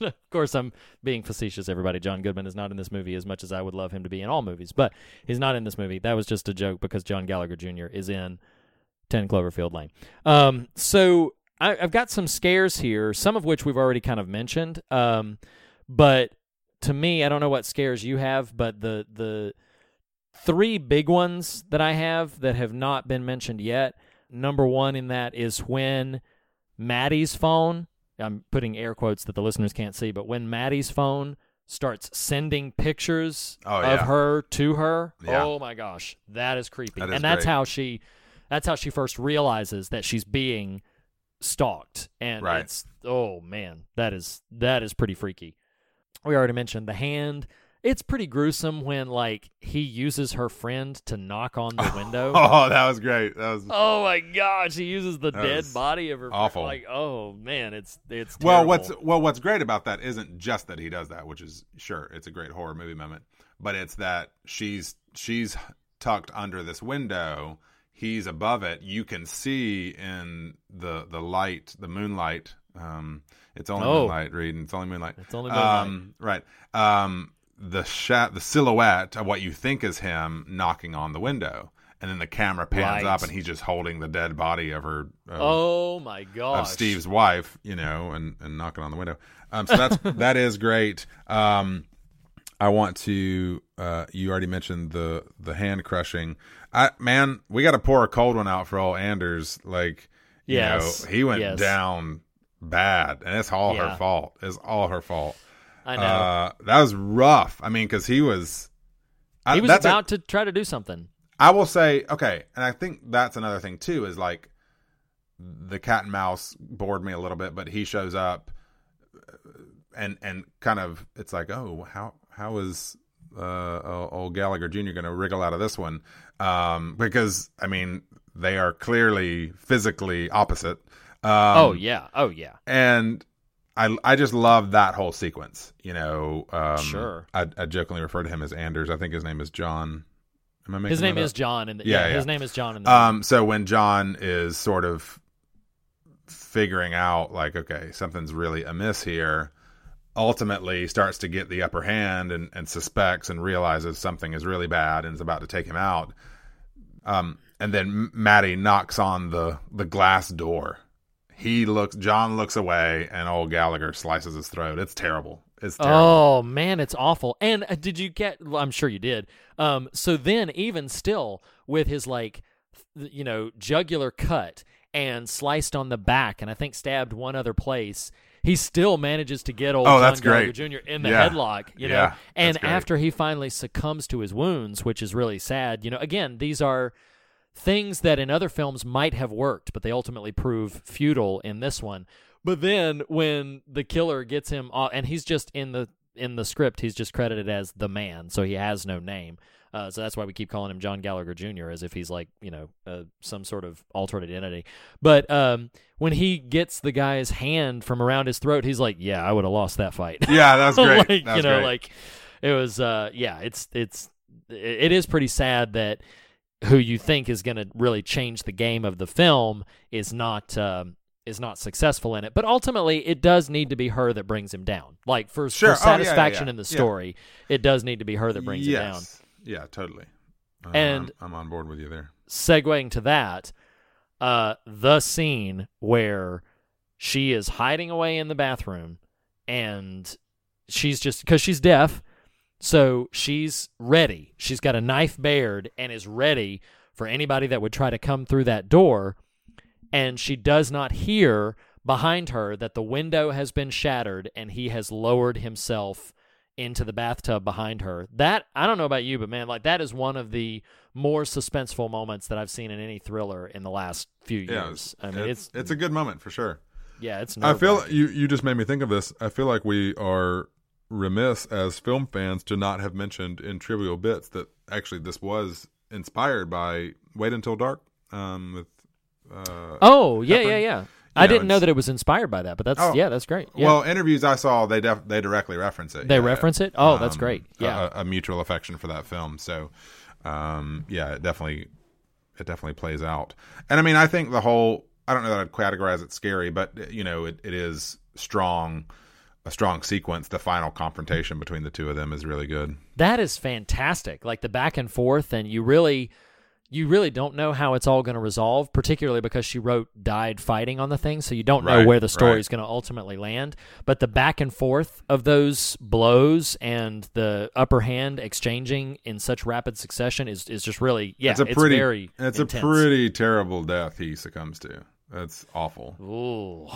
of course, I'm being facetious. Everybody, John Goodman is not in this movie as much as I would love him to be in all movies, but he's not in this movie. That was just a joke because John Gallagher Jr. is in Ten Cloverfield Lane. Um, so I, I've got some scares here, some of which we've already kind of mentioned. Um, but to me, I don't know what scares you have, but the the three big ones that I have that have not been mentioned yet. Number one in that is when Maddie's phone, I'm putting air quotes that the listeners can't see, but when Maddie's phone starts sending pictures Oh, of her to her, Yeah. oh my gosh, that is creepy. That is and that's great. how she that's how she first realizes that she's being stalked. And Right. it's oh man, that is that is pretty freaky. We already mentioned the hand. It's pretty gruesome when like he uses her friend to knock on the window. Oh, that was great. That was Oh my god he uses the dead body of her. awful. Like, oh man, it's it's well. What's well, what's great about that isn't just that he does that, which is sure it's a great horror movie moment, but it's that she's she's tucked under this window. He's above it. You can see in the the light, the moonlight. Um, it's only Oh. moonlight, Reed. It's only moonlight. It's only moonlight. Um, right. Um, the shat, the silhouette of what you think is him knocking on the window, and then the camera pans Right. up, and he's just holding the dead body of her. Of, oh my god! of Steve's wife, you know, and, and knocking on the window. Um, so that's that is great. Um, I want to. Uh, you already mentioned the the hand crushing. I man, we got to pour a cold one out for old Anders. Like, you know, he went yes. down bad, and it's all Yeah. her fault. It's all her fault. I know. Uh, that was rough. I mean, because he was. I, he was that's a- about to try to do something. I will say, okay, and I think that's another thing too is like the cat and mouse bored me a little bit, but he shows up uh, and and kind of it's like, oh, how how is uh, old Gallagher Jr. going to wriggle out of this one? Um, because I mean, they are clearly physically opposite. Um, oh yeah, oh yeah. and I I just love that whole sequence. You know, um, Sure. I, I jokingly refer to him as Anders. I think his name is John. Am I making His name is up? John, and Yeah, yeah, his yeah. name is John in the Um, so when John is sort of figuring out, like, okay, something's really amiss here, ultimately starts to get the upper hand and, and suspects and realizes something is really bad and is about to take him out. Um, and then Maddie knocks on the the glass door. He looks. John looks away, and old Gallagher slices his throat. It's terrible. It's terrible. Oh man, it's awful. And uh, did you get? Well, I'm sure you did. Um, so then, even still, with his like, you know, jugular cut and sliced on the back, and I think stabbed one other place, he still manages to get old Oh, John that's Gallagher great. Jr. in the Yeah. headlock. You know, Yeah, and great. after he finally succumbs to his wounds, which is really sad. You know, again, these are things that in other films might have worked, but they ultimately prove futile in this one. But then when the killer gets him off, and he's just in the in the script, he's just credited as the man, so he has no name. Uh, so that's why we keep calling him John Gallagher Jr. as if he's like you know uh, some sort of altered identity. But um, when he gets the guy's hand from around his throat, he's like, "Yeah, I would have lost that fight." Yeah, that's great. like That's you know, great. like it was. Uh, yeah, it's it's it is pretty sad that who you think is going to really change the game of the film is not um, is not successful in it. But ultimately, it does need to be her that brings him down. Like for, Sure. for Oh, yeah, yeah, satisfaction yeah. in the Yeah. story, it does need to be her that brings him down. Yeah, totally. Uh, And- I'm, I'm on board with you there. segueing to that, uh, the scene where she is hiding away in the bathroom and she's just because she's deaf, so she's ready. She's got a knife bared and is ready for anybody that would try to come through that door. And she does not hear behind her that the window has been shattered and he has lowered himself into the bathtub behind her. That I don't know about you, but man, like that is one of the more suspenseful moments that I've seen in any thriller in the last few Yeah, years. I mean, it's, it's a good moment for sure. yeah, it's. I feel you. You just made me think of this. I feel like we are remiss as film fans to not have mentioned in trivial bits that actually this was inspired by Wait Until Dark um, with. Uh, Oh yeah, Hepburn. yeah, yeah. I know, didn't know that it was inspired by that, but that's Oh. yeah, that's great. Yeah. Well, interviews I saw, they def- they directly reference it. They yeah. reference it? Oh, that's Um, great. Yeah. a, a mutual affection for that film. So, um, yeah, it definitely, it definitely plays out. And I mean, I think the whole, I don't know that I'd categorize it scary, but you know, it, it is strong, a strong sequence. The final confrontation between the two of them is really good. That is fantastic. Like the back and forth, and you really, you really don't know how it's all going to resolve. Particularly because she wrote "died fighting" on the thing, so you don't know where the story right. is going to ultimately land. But the back and forth of those blows and the upper hand exchanging in such rapid succession is is just really yeah. it's a pretty, very it's intense. a pretty terrible death he succumbs to. That's awful. Ooh.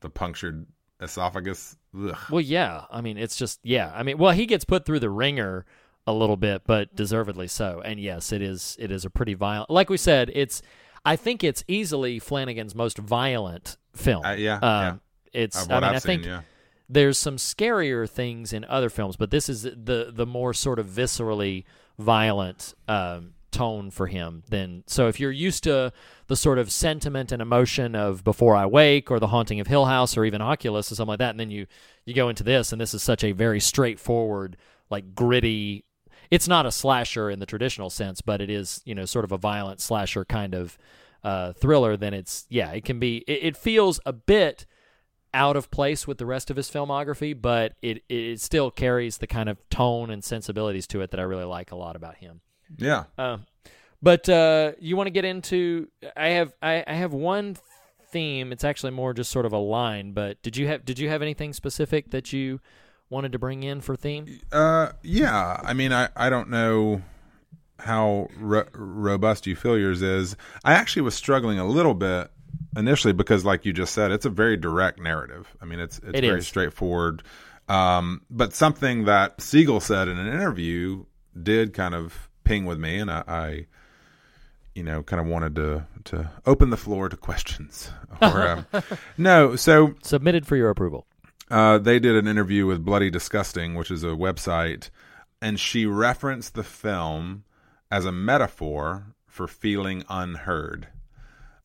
The punctured esophagus. Ugh. Well, yeah. I mean, it's just yeah. I mean, well, he gets put through the wringer a little bit, but deservedly so. And yes, it is. It is a pretty violent. Like we said, it's. I think it's easily Flanagan's most violent film. Uh, yeah, Um, yeah. It's. I mean, I've I seen, think yeah. there's some scarier things in other films, but this is the the more sort of viscerally violent um, tone for him. Than so, if you're used to the sort of sentiment and emotion of Before I Wake or The Haunting of Hill House or even Oculus or something like that, and then you you go into this, and this is such a very straightforward, like gritty. It's not a slasher in the traditional sense, but it is you know sort of a violent slasher kind of uh, thriller. Then it's yeah, it can be. It, it feels a bit out of place with the rest of his filmography, but it it still carries the kind of tone and sensibilities to it that I really like a lot about him. Yeah. Uh, but uh, you want to get into? I have I, I have one theme. It's actually more just sort of a line. But did you have did you have anything specific that you wanted to bring in for theme? Uh, yeah. I mean, I, I don't know how ro- robust you feel yours is. I actually was struggling a little bit initially because, like you just said, it's a very direct narrative. I mean, it's it's It very is. straightforward. Um, but something that Siegel said in an interview did kind of ping with me, and I, I you know, kind of wanted to to open the floor to questions. Or, um, no, so Submitted for your approval. Uh, they did an interview with Bloody Disgusting, which is a website, and she referenced the film as a metaphor for feeling unheard.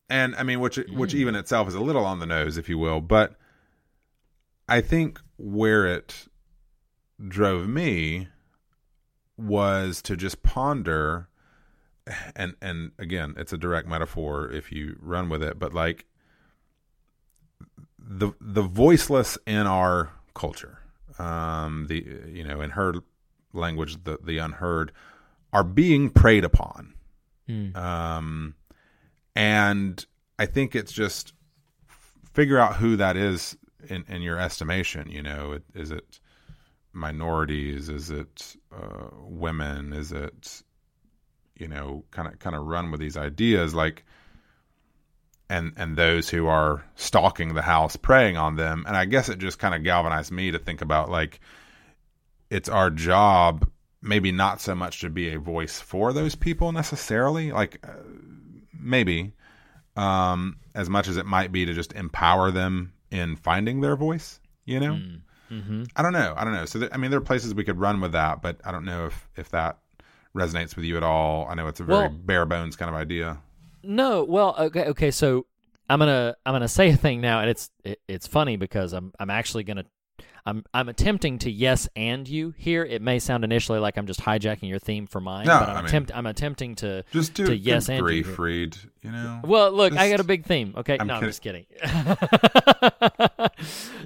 And I mean, which which even itself is a little on the nose, if you will, but I think where it drove me was to just ponder and and again it's a direct metaphor if you run with it but like the the voiceless in our culture um the you know in her language the the unheard are being preyed upon. Um and i think it's just figure out who that is in in your estimation you know it, is it minorities? Is it uh, women? Is it you know kind of kind of run with these ideas? Like and and those who are stalking the house preying on them and i guess it just kind of galvanized me to think about like it's our job maybe not so much to be a voice for those people necessarily like uh, maybe um as much as it might be to just empower them in finding their voice you know Mm-hmm. I don't know. I don't know. So, I mean, there are places we could run with that, but I don't know if if that resonates with you at all. I know it's a very Well- bare bones kind of idea. No, well, okay, okay. So I'm gonna I'm gonna say a thing now, and it's it, it's funny because I'm I'm actually gonna I'm I'm attempting to yes and you here. It may sound initially like I'm just hijacking your theme for mine, No, but I'm I mean- attempt I'm attempting to Just do to yes and you. Reed. You know. Well, look, I got a big theme. Okay, I'm no, I'm just kidding.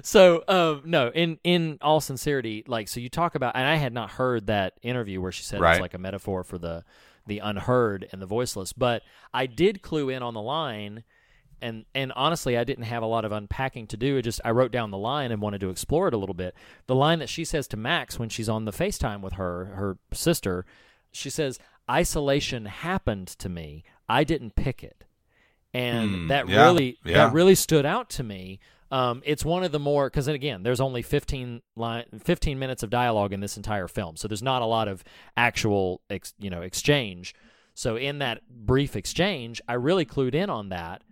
so, um, no, in in all sincerity, like, so you talk about, and I had not heard that interview where she said Right. it's like a metaphor for the the unheard and the voiceless, but I did clue in on the line. And and honestly, I didn't have a lot of unpacking to do. It just I wrote down the line and wanted to explore it a little bit. The line that she says to Max when she's on the FaceTime with her her sister, she says, "Isolation happened to me. I didn't pick it." and Hmm, that yeah, really yeah. that really stood out to me. Um, it's one of the more because again, there's only 15 line, 15 minutes of dialogue in this entire film, so there's not a lot of actual ex, you know exchange. So in that brief exchange, I really clued in on that.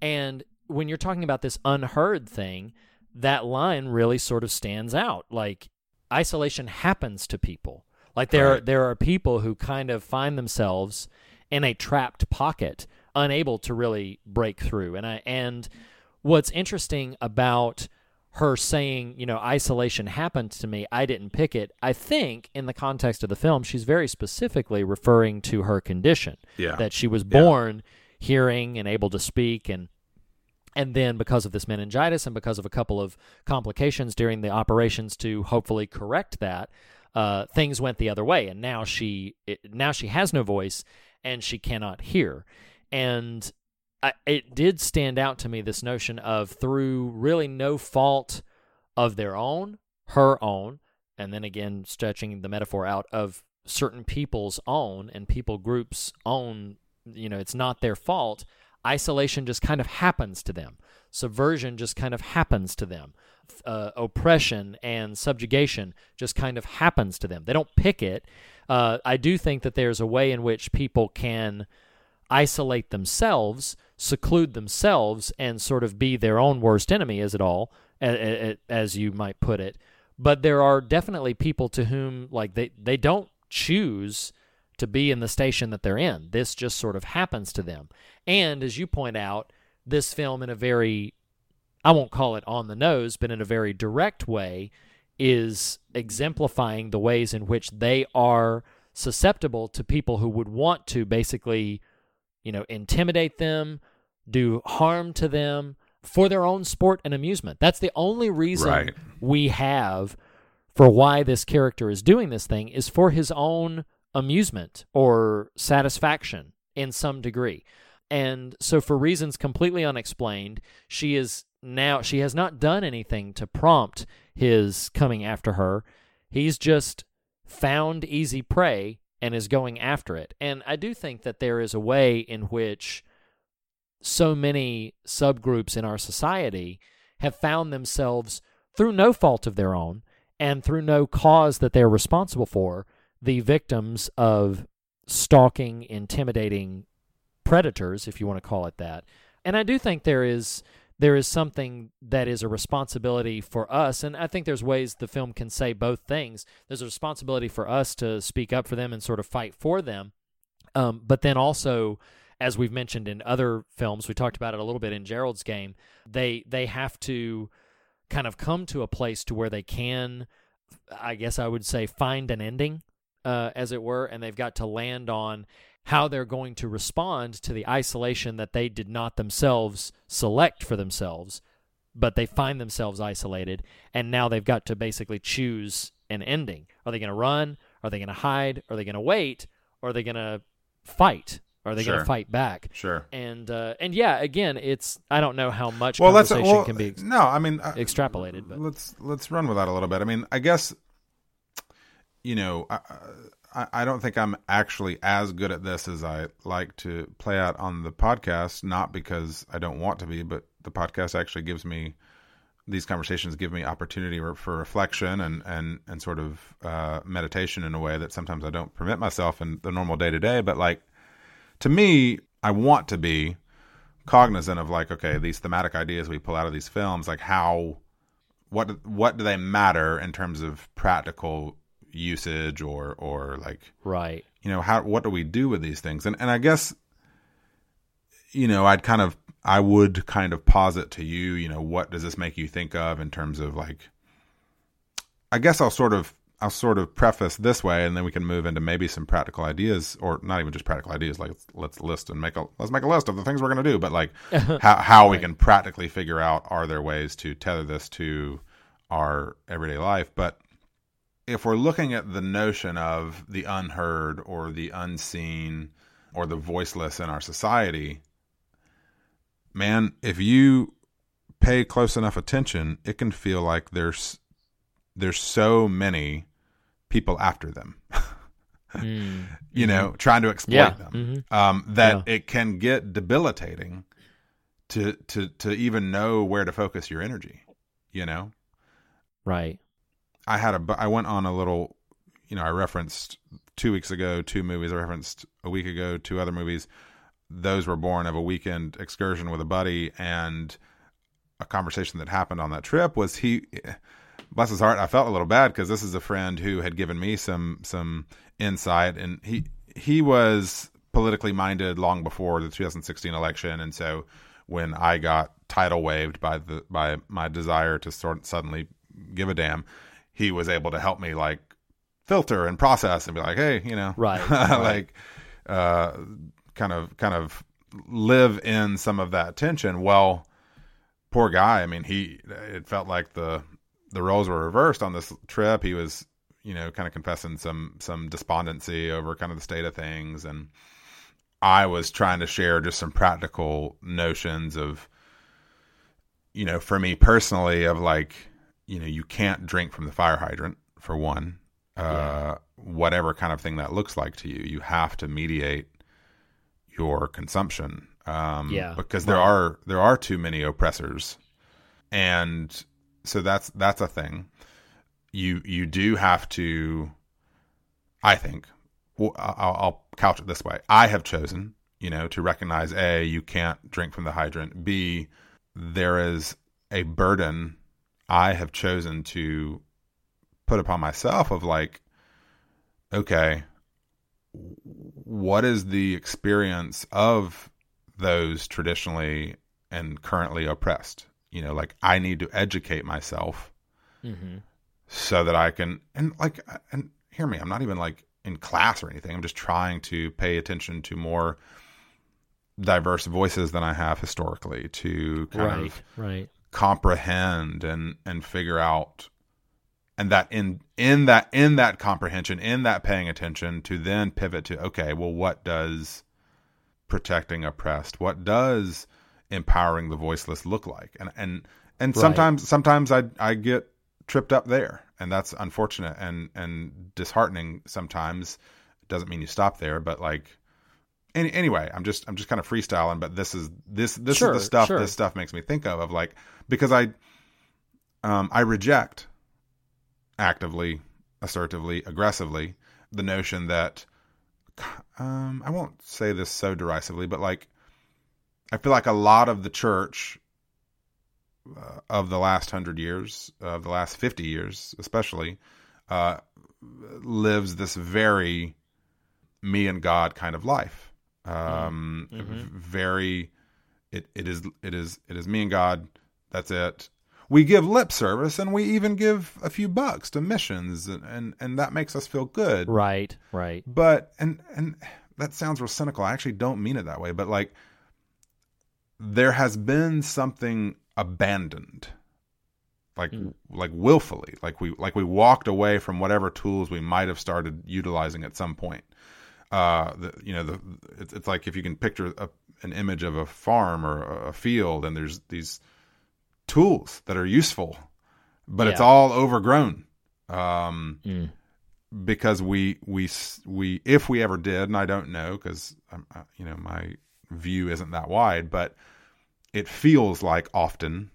And when you're talking about this unheard thing, that line really sort of stands out. Like isolation happens to people. Like there, Right. there are people who kind of find themselves in a trapped pocket, unable to really break through. And I and what's interesting about her saying, you know, isolation happened to me, I didn't pick it. I think in the context of the film, she's very specifically referring to her condition. Yeah. That she was born hearing and able to speak and and then because of this meningitis and because of a couple of complications during the operations to hopefully correct that, uh, things went the other way, and now she it, now she has no voice and she cannot hear, and I, it did stand out to me this notion of through really no fault of their own, her own, and then again stretching the metaphor out of certain people's own and people groups own you know it's not their fault. Isolation just kind of happens to them. Subversion just kind of happens to them. Uh, oppression and subjugation just kind of happens to them. They don't pick it. Uh, i do think that there's a way in which people can isolate themselves seclude themselves and sort of be their own worst enemy as it all as you might put it but there are definitely people to whom like they, they don't choose to be in the station that they're in. This just sort of happens to them. And as you point out, this film, in a very, I won't call it on the nose, but in a very direct way, is exemplifying the ways in which they are susceptible to people who would want to basically, you know, intimidate them, do harm to them for their own sport and amusement. That's the only reason Right. we have for why this character is doing this thing is for his own amusement or satisfaction in some degree. And so for reasons completely unexplained, she is now she has not done anything to prompt his coming after her. He's just found easy prey and is going after it. And I do think that there is a way in which so many subgroups in our society have found themselves through no fault of their own and through no cause that they're responsible for the victims of stalking intimidating predators if you want to call it that and i do think there is there is something that is a responsibility for us and i think there's ways the film can say both things. There's a responsibility for us to speak up for them and sort of fight for them. Um, but then also as we've mentioned in other films we talked about it a little bit in gerald's game they they have to kind of come to a place to where they can i guess i would say find an ending uh, as it were and they've got to land on how they're going to respond to the isolation that they did not themselves select for themselves but they find themselves isolated and now they've got to basically choose an ending are they going to run are they going to hide are they going to wait or are they going to fight are they going to fight back Sure. and uh, and yeah again it's i don't know how much Well, conversation well, can be ex- no. I mean, uh, extrapolated but let's let's run with that a little bit. I mean, I guess you know, I, I don't think I'm actually as good at this as I like to play out on the podcast. Not because I don't want to be, but the podcast actually gives me these conversations give me opportunity for- for reflection and and and sort of uh, meditation in a way that sometimes I don't permit myself in the normal day to day. But like to me, I want to be cognizant of like, okay, these thematic ideas we pull out of these films, like how what what do they matter in terms of practical usage or or like right. you know how what do we do with these things? And and i guess you know i'd kind of i would kind of posit to you you know what does this make you think of in terms of like i guess i'll sort of i'll sort of preface this way and then we can move into maybe some practical ideas or not even just practical ideas like let's, list and make a let's make a list of the things we're going to do but like how how we can practically figure out are there ways to tether this to our everyday life. But if we're looking at the notion of the unheard or the unseen or the voiceless in our society, man, if you pay close enough attention, it can feel like there's there's so many people after them. Hmm. you know, mm-hmm. trying to exploit Yeah. them. Mm-hmm. Um, that Yeah. it can get debilitating to to to even know where to focus your energy, you know? right I had a I went on a little, you know, I referenced two weeks ago two movies. I referenced a week ago two other movies. Those were born of a weekend excursion with a buddy, and a conversation that happened on that trip was he. bless his heart, I felt a little bad because this is a friend who had given me some some insight, and he he was politically minded long before the 2016 election, and so when I got tidal waved by the by my desire to sort suddenly give a damn, he was able to help me like filter and process and be like, hey, you know, Right, right. like uh, kind of kind of live in some of that tension. Well, poor guy. I mean, he it felt like the the roles were reversed on this trip. He was, you know, kind of confessing some some despondency over kind of the state of things, and I was trying to share just some practical notions of, you know, for me personally, of like, you know, you can't drink from the fire hydrant for one, uh, whatever kind of thing that looks like to you. You have to mediate your consumption, um, Yeah, because there right. are there are too many oppressors, and so that's that's a thing. You you do have to, I think, well, I'll, I'll couch it this way: I have chosen, you know, to recognize a you can't drink from the hydrant. B there is a burden I have chosen to put upon myself of like, okay, what is the experience of those traditionally and currently oppressed? You know, like I need to educate myself Mm-hmm. so that I can and like and hear me, I'm not even like in class or anything. I'm just trying to pay attention to more diverse voices than I have historically to kind Right, of right. Comprehend and and figure out and that in in that in that comprehension in that paying attention to then pivot to okay well what does protecting oppressed what does empowering the voiceless look like and and and Right. sometimes sometimes i i get tripped up there and that's unfortunate and and disheartening sometimes doesn't mean you stop there but like any, anyway i'm just i'm just kind of freestyling but this is this this Sure, is the stuff sure. this stuff makes me think of of like because i um i reject actively assertively aggressively the notion that um i won't say this so derisively but like i feel like a lot of the church uh, of the last 100 years of the last 50 years especially uh lives this very me and god kind of life Mm-hmm. um mm-hmm. v- very it, it is it is it is me and god. That's it. We give lip service and we even give a few bucks to missions and and, and that makes us feel good. Right, right. but and and that sounds real cynical. I actually don't mean it that way but like there has been something abandoned like mm. like willfully like we like we walked away from whatever tools we might have started utilizing at some point uh the, you know the it's, it's like if you can picture a, an image of a farm or a, field and there's these tools that are useful but it's all overgrown um Mm. because we we we if we ever did and I don't know cuz you know my view isn't that wide but it feels like often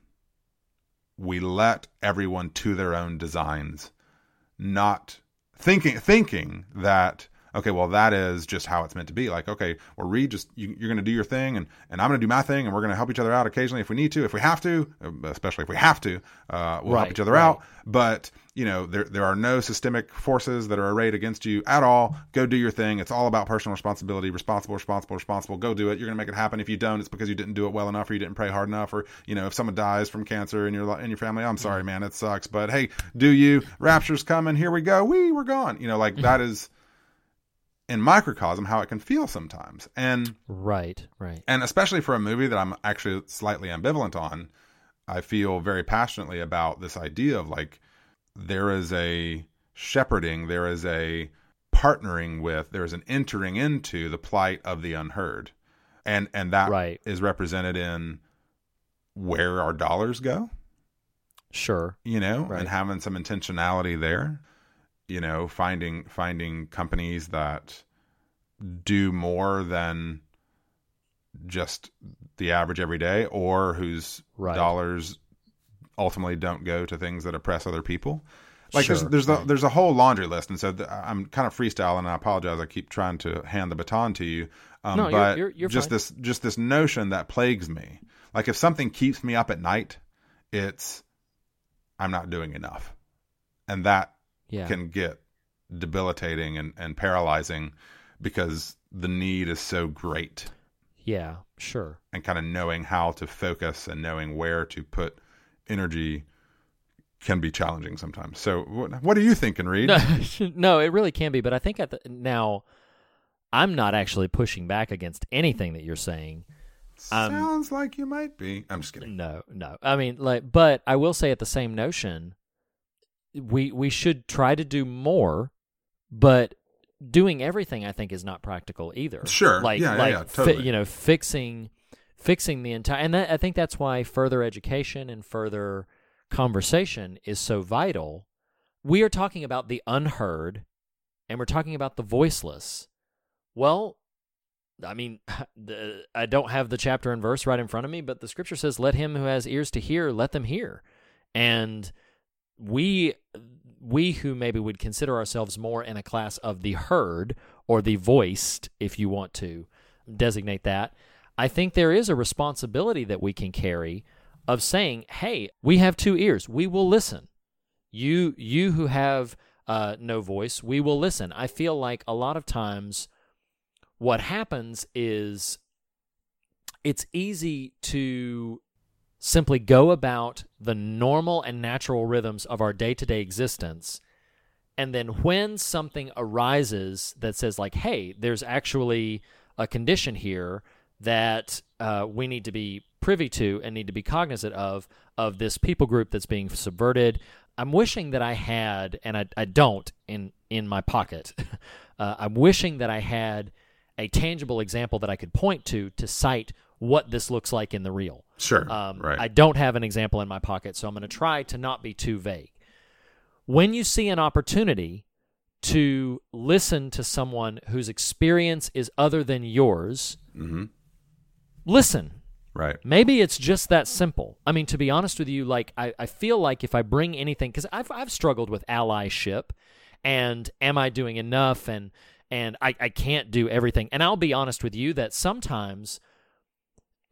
we let everyone to their own designs not thinking thinking that okay well that is just how it's meant to be. Like okay well reed just you, you're going to do your thing and and i'm going to do my thing and we're going to help each other out occasionally if we need to if we have to uh, especially if we have to uh, we'll help each other right. out but you know there there are no systemic forces that are arrayed against you at all. Go do your thing. It's all about personal responsibility responsible responsible responsible. Go do it. You're going to make it happen. If you don't it's because you didn't do it well enough or you didn't pray hard enough or you know if someone dies from cancer in your in your family i'm sorry mm. man it sucks. But hey do you? Rapture's coming. Here we go. We we're gone. You know like mm. that is in microcosm how it can feel sometimes and Right, right. and especially for a movie that I'm actually slightly ambivalent on, I feel very passionately about this idea of like there is a shepherding, there is a partnering with, there is an entering into the plight of the unheard, and and that is Right. is represented in where our dollars go, Sure. you know, Right. and having some intentionality there, you know, finding finding companies that do more than just the average everyday or whose Right. dollars ultimately don't go to things that oppress other people. Like there's Sure, there's a, right. there's a whole laundry list, and so th- I'm kind of freestyling. And I apologize. I keep trying to hand the baton to you, um, No, you're- but you're- you're just fine. this just this notion that plagues me. Like if something keeps me up at night, it's I'm not doing enough. and that Yeah. can get debilitating and, and paralyzing because the need is so great yeah, sure. and kind of knowing how to focus and knowing where to put energy can be challenging sometimes. So, what, what are you thinking, Reed? No, no, it really can be. But I think at the, now, I'm not actually pushing back against anything that you're saying. Um, Sounds like you might be. I'm just kidding. No, no. I mean, like, but I will say at the same notion, we we should try to do more, but doing everything I think is not practical either. Sure. like Yeah, yeah, like yeah, fi- totally. you know fixing fixing the entire and that, I think that's why further education and further conversation is so vital. We are talking about the unheard, and we're talking about the voiceless. Well, I mean, the, I don't have the chapter and verse right in front of me, but the scripture says, "Let him who has ears to hear, let them hear." And we we who maybe would consider ourselves more in a class of the heard or the voiced, if you want to designate that, I think there is a responsibility that we can carry of saying, "Hey, we have two ears. We will listen." You you who have uh, no voice, we will listen. I feel like a lot of times what happens is it's easy to simply go about the normal and natural rhythms of our day-to-day existence. And then when something arises that says like hey there's actually a condition here that uh, we need to be privy to and need to be cognizant of of this people group that's being subverted i'm wishing that i had and i, I don't in in my pocket uh, i'm wishing that i had a tangible example that i could point to to cite what this looks like in the real Sure. um, right. I don't have an example in my pocket, so I'm going to try to not be too vague. When you see an opportunity to listen to someone whose experience is other than yours, mm-hmm. listen. Right. Maybe it's just that simple. I mean, to be honest with you, like I, I feel like if I bring anything, because I've I've struggled with allyship, and am I doing enough, and and I, I can't do everything. And I'll be honest with you that sometimes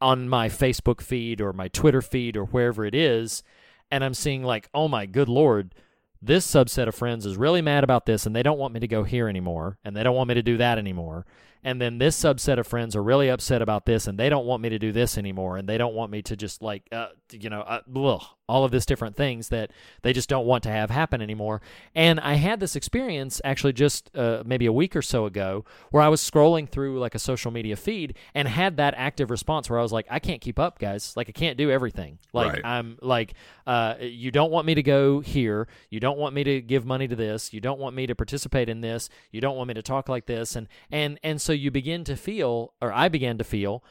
on my Facebook feed or my Twitter feed or wherever it is, and I'm seeing like, oh my good lord, this subset of friends is really mad about this and they don't want me to go here anymore and they don't want me to do that anymore. And then this subset of friends are really upset about this and they don't want me to do this anymore and they don't want me to just like, uh, you know, uh, ugh, all of this different things that they just don't want to have happen anymore. And I had this experience actually just uh, maybe a week or so ago where I was scrolling through like a social media feed and had that active response where I was like, I can't keep up, guys. Like, I can't do everything. Like, Right. I'm like, uh, you don't want me to go here. You don't want me to give money to this. You don't want me to participate in this. You don't want me to talk like this. And and and so you begin to feel, or I began to feel,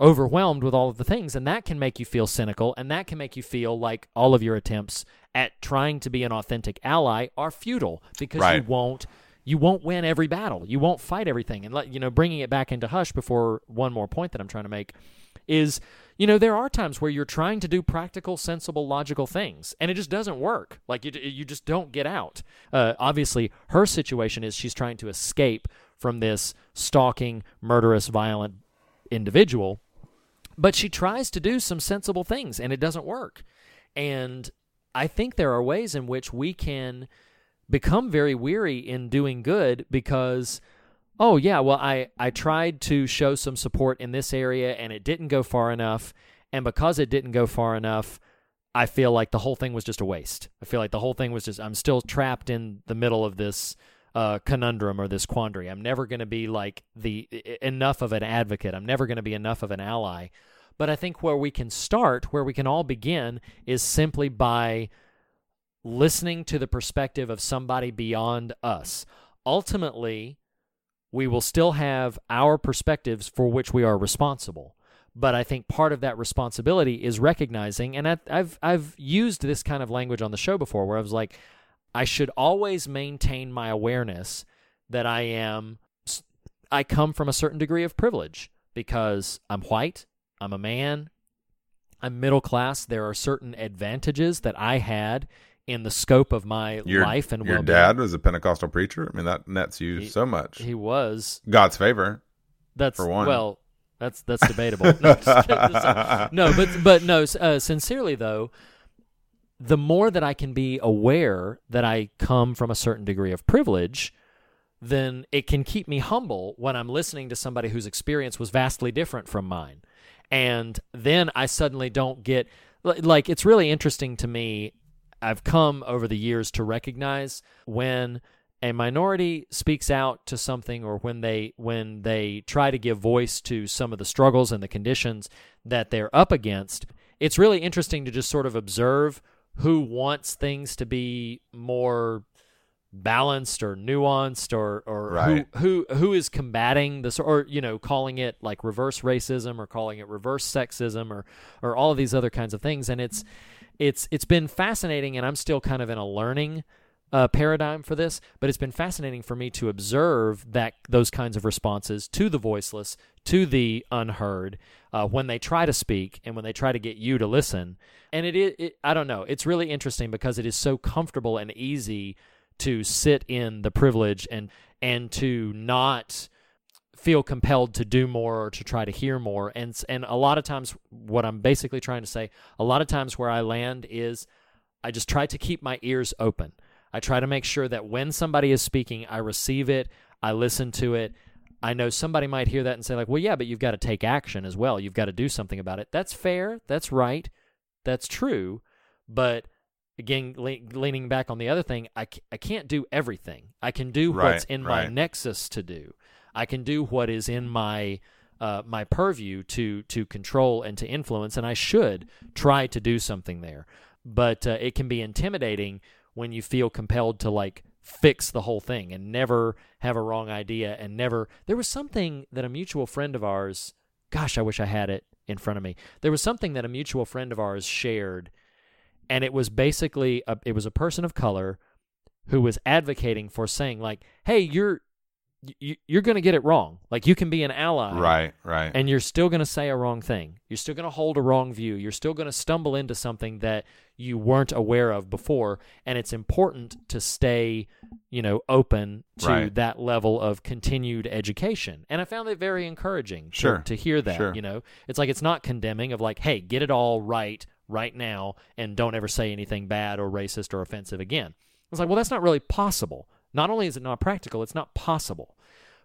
overwhelmed with all of the things, and that can make you feel cynical, and that can make you feel like all of your attempts at trying to be an authentic ally are futile because you won't. You won't win every battle. You won't fight everything. And let you know, bringing it back into hush before one more point that I'm trying to make is you know there are times where you're trying to do practical sensible logical things and it just doesn't work like you, you just don't get out uh, obviously her situation is she's trying to escape from this stalking murderous violent individual but she tries to do some sensible things and it doesn't work. And i think there are ways in which we can become very weary in doing good because oh yeah well i i tried to show some support in this area and it didn't go far enough. And because it didn't go far enough i feel like the whole thing was just a waste. I feel like the whole thing was just i'm still trapped in the middle of this uh, conundrum or this quandary. I'm never going to be like the enough of an advocate. I'm never going to be enough of an ally. But i think where we can start where we can all begin is simply by listening to the perspective of somebody beyond us. Ultimately we will still have our perspectives for which we are responsible. But I think part of that responsibility is recognizing, and I've I've used this kind of language on the show before, where I was like, I should always maintain my awareness that I am, I come from a certain degree of privilege because I'm white, I'm a man, I'm middle class. There are certain advantages that I had in the scope of my Your, life and your well-being. dad was a Pentecostal preacher. I mean, that nets you He- so much. He was God's favor. That's for one. well, that's that's debatable. no, no, but but no. Uh, sincerely though, the more that I can be aware that I come from a certain degree of privilege, then it can keep me humble when I'm listening to somebody whose experience was vastly different from mine. And then I suddenly don't get like it's really interesting to me. I've come over the years to recognize when a minority speaks out to something or when they when they try to give voice to some of the struggles and the conditions that they're up against it's really interesting to just sort of observe who wants things to be more balanced or nuanced or or Right. who who who is combating this or you know calling it like reverse racism or calling it reverse sexism or or all of these other kinds of things and it's it's it's been fascinating and I'm still kind of in a learning uh, paradigm for this but it's been fascinating for me to observe that those kinds of responses to the voiceless to the unheard uh, when they try to speak and when they try to get you to listen. And it is it, I don't know it's really interesting because it is so comfortable and easy to sit in the privilege and and to not feel compelled to do more or to try to hear more. And and a lot of times what I'm basically trying to say a lot of times where I land is I just try to keep my ears open I try to make sure that when somebody is speaking I receive it I listen to it. I know somebody might hear that and say like well yeah but you've got to take action as well. You've got to do something about it. That's fair that's right that's true but again le- leaning back on the other thing I, c- I can't do everything. I can do what's Right, in my nexus to do. I can do what is in my uh, my purview to to control and to influence and i should try to do something there. But uh, it can be intimidating when you feel compelled to like fix the whole thing and never have a wrong idea and never there was something that a mutual friend of ours gosh i wish i had it in front of me. There was something that a mutual friend of ours shared and it was basically a, it was a person of color who was advocating for saying like hey you're you, you're going to get it wrong. Like you can be an ally Right, right. and you're still going to say a wrong thing. You're still going to hold a wrong view. You're still going to stumble into something that you weren't aware of before and it's important to stay you know open to Right. that level of continued education. And i found it very encouraging to- Sure, to, hear that sure. you know? It's like it's not condemning of like hey get it all right right now and don't ever say anything bad or racist or offensive again. It's like well that's not really possible not only is it not practical it's not possible.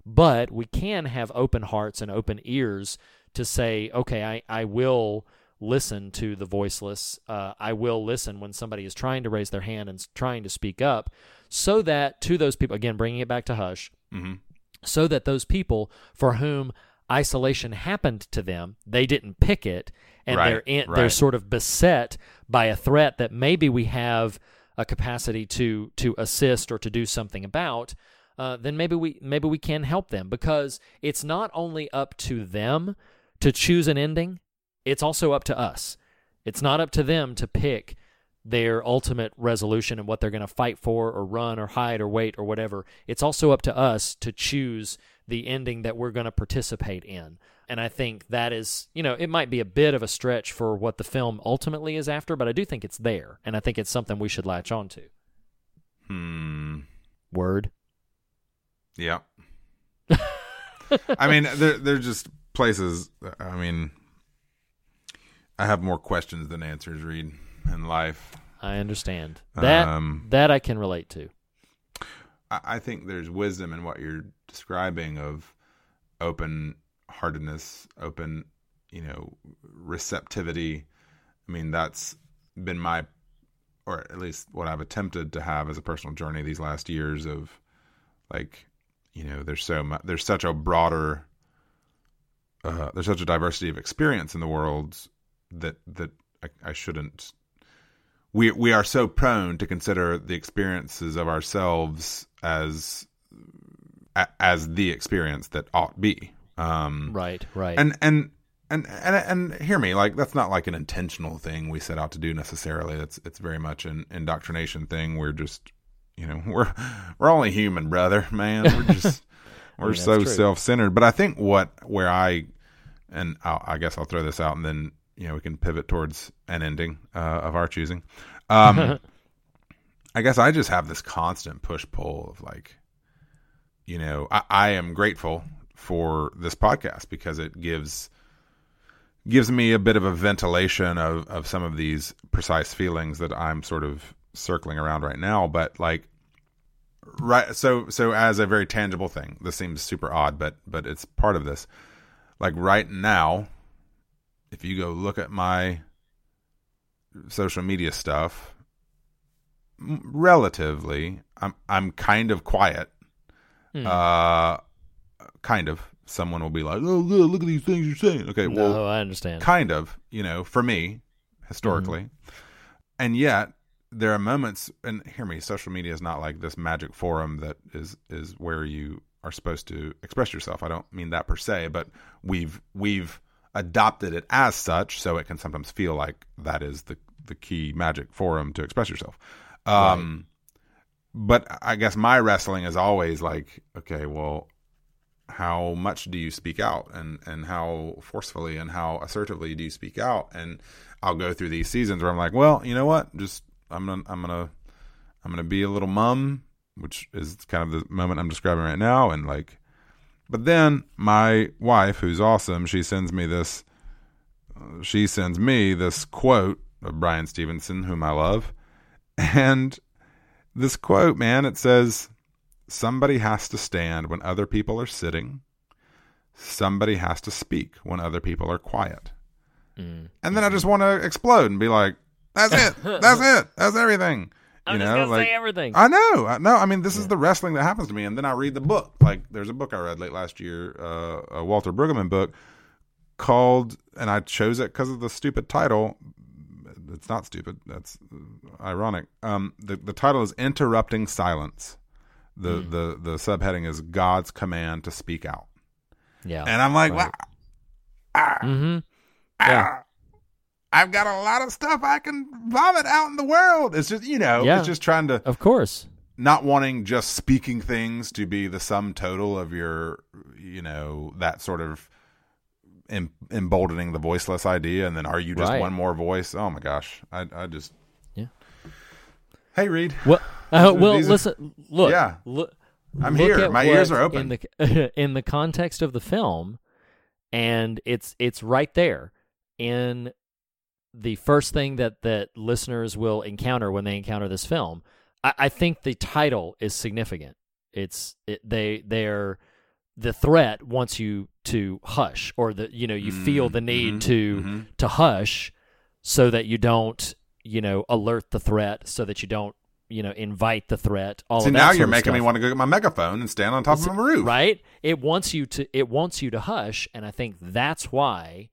But we can have open hearts and open ears to say, okay, I, I will listen to the voiceless. Uh, I will listen when somebody is trying to raise their hand and trying to speak up, so that to those people, again, bringing it back to Hush, hmm so that those people for whom isolation happened to them, they didn't pick it, and Right, they're in, they're sort of beset by a threat that maybe we have a capacity to to assist or to do something about. Uh, then maybe we maybe we can help them because it's not only up to them to choose an ending; it's also up to us. It's not up to them to pick their ultimate resolution and what they're going to fight for or run or hide or wait or whatever. It's also up to us to choose the ending that we're going to participate in. And I think that is, you know, it might be a bit of a stretch for what the film ultimately is after, but I do think it's there. And I think it's something we should latch on to. Hmm. Word. Yeah. I mean, they're, they're just places. I mean, I have more questions than answers. Reed in life. I understand. That Um, that I can relate to. I, I think there's wisdom in what you're describing of open heartedness, open, you know, receptivity. I mean, that's been my, or at least what I've attempted to have as a personal journey these last years of, like, you know, there's so much, there's such a broader, uh, there's such a diversity of experience in the world that that I, I shouldn't we we are so prone to consider the experiences of ourselves as as the experience that ought be. Um, Right, right. and and and and and hear me, like that's not like an intentional thing we set out to do necessarily. It's it's very much an indoctrination thing. We're just you know we're we're only human, brother, man. We're just we're mean, so self centered. But I think what where I and I'll, I guess I'll throw this out and then you know we can pivot towards an ending uh, of our choosing. Um, I guess I just have this constant push pull of like, you know, I, I am grateful for this podcast because it gives gives me a bit of a ventilation of of some of these precise feelings that I'm sort of circling around right now. But like, right, so so as a very tangible thing, this seems super odd, but but it's part of this. Like right now, if you go look at my social media stuff, relatively, I'm I'm kind of quiet. Uh, kind of. Someone will be like, "Oh, look, look at these things you're saying." Okay, well, no, I understand. kind of, you know, for me, historically. And yet, there are moments, and hear me, social media is not like this magic forum that is is where you are supposed to express yourself. I don't mean that per se, but we've we've adopted it as such, so it can sometimes feel like that is the the key magic forum to express yourself. Um, But I guess my wrestling is always like, okay, well, how much do you speak out and and how forcefully and how assertively do you speak out and I'll go through these seasons where I'm like, well, you know what? Just I'm gonna I'm gonna I'm gonna be a little mum, which is kind of the moment I'm describing right now, and like, but then my wife, who's awesome, she sends me this. uh, She sends me this quote of Bryan Stevenson, whom I love, and this quote, man, it says, Somebody has to stand when other people are sitting. Somebody has to speak when other people are quiet. Mm. And then I just want to explode and be like, "That's it. That's it. That's everything." You I'm just know, gonna like say everything. I know. I know. I mean, this is the wrestling that happens to me, and then I read the book. Like, there's a book I read late last year, uh, a Walter Brueggemann book called, and I chose it because of the stupid title. It's not stupid. That's ironic. Um, the the title is "Interrupting Silence." The Hmm. the the subheading is God's command to speak out, yeah. and I'm like, Right. wow. mm-hmm. Ah, I've got a lot of stuff I can vomit out in the world. It's just, you know, Yeah. it's just trying to Of course. not wanting just speaking things to be the sum total of your, you know, that sort of em- emboldening the voiceless idea. And then are you just Right. one more voice? Oh my gosh. I, I just, Yeah. Hey, Reed. Well, uh, well, these are- listen. Look. Yeah. Look. I'm look here. My ears are open. in the in the context of the film, and it's it's right there in the first thing that that listeners will encounter when they encounter this film. I, I think the title is significant. It's it, they they're the threat wants you to hush, or the you know you feel the need mhm, to mhm. to hush, so that you don't you know alert the threat, so that you don't you know invite the threat. All See, of that now you're making me want to go get my megaphone and stand on top of a roof. Right? It wants you to it wants you to hush, and I think that's why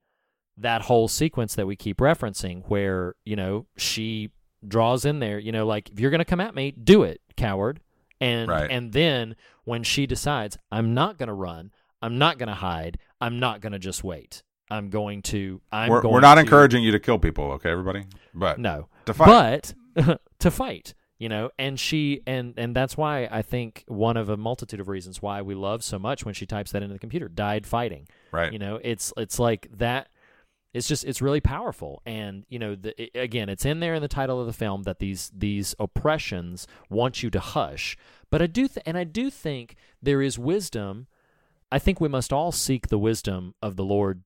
that whole sequence that we keep referencing where, you know, she draws in there, you know, like if you're gonna come at me, do it, coward. And Right. and then when she decides, I'm not gonna run, I'm not gonna hide, I'm not gonna just wait. I'm going to I'm We're, going we're not to- encouraging you to kill people, okay, everybody? But no to fight. but to fight you know and she and and that's why i think one of a multitude of reasons why we love so much when she types that into the computer died fighting right. you know it's it's like that it's just it's really powerful and you know the, i- again it's in there in the title of the film that these these oppressions want you to hush but i do th- and i do think there is wisdom i think we must all seek the wisdom of the lord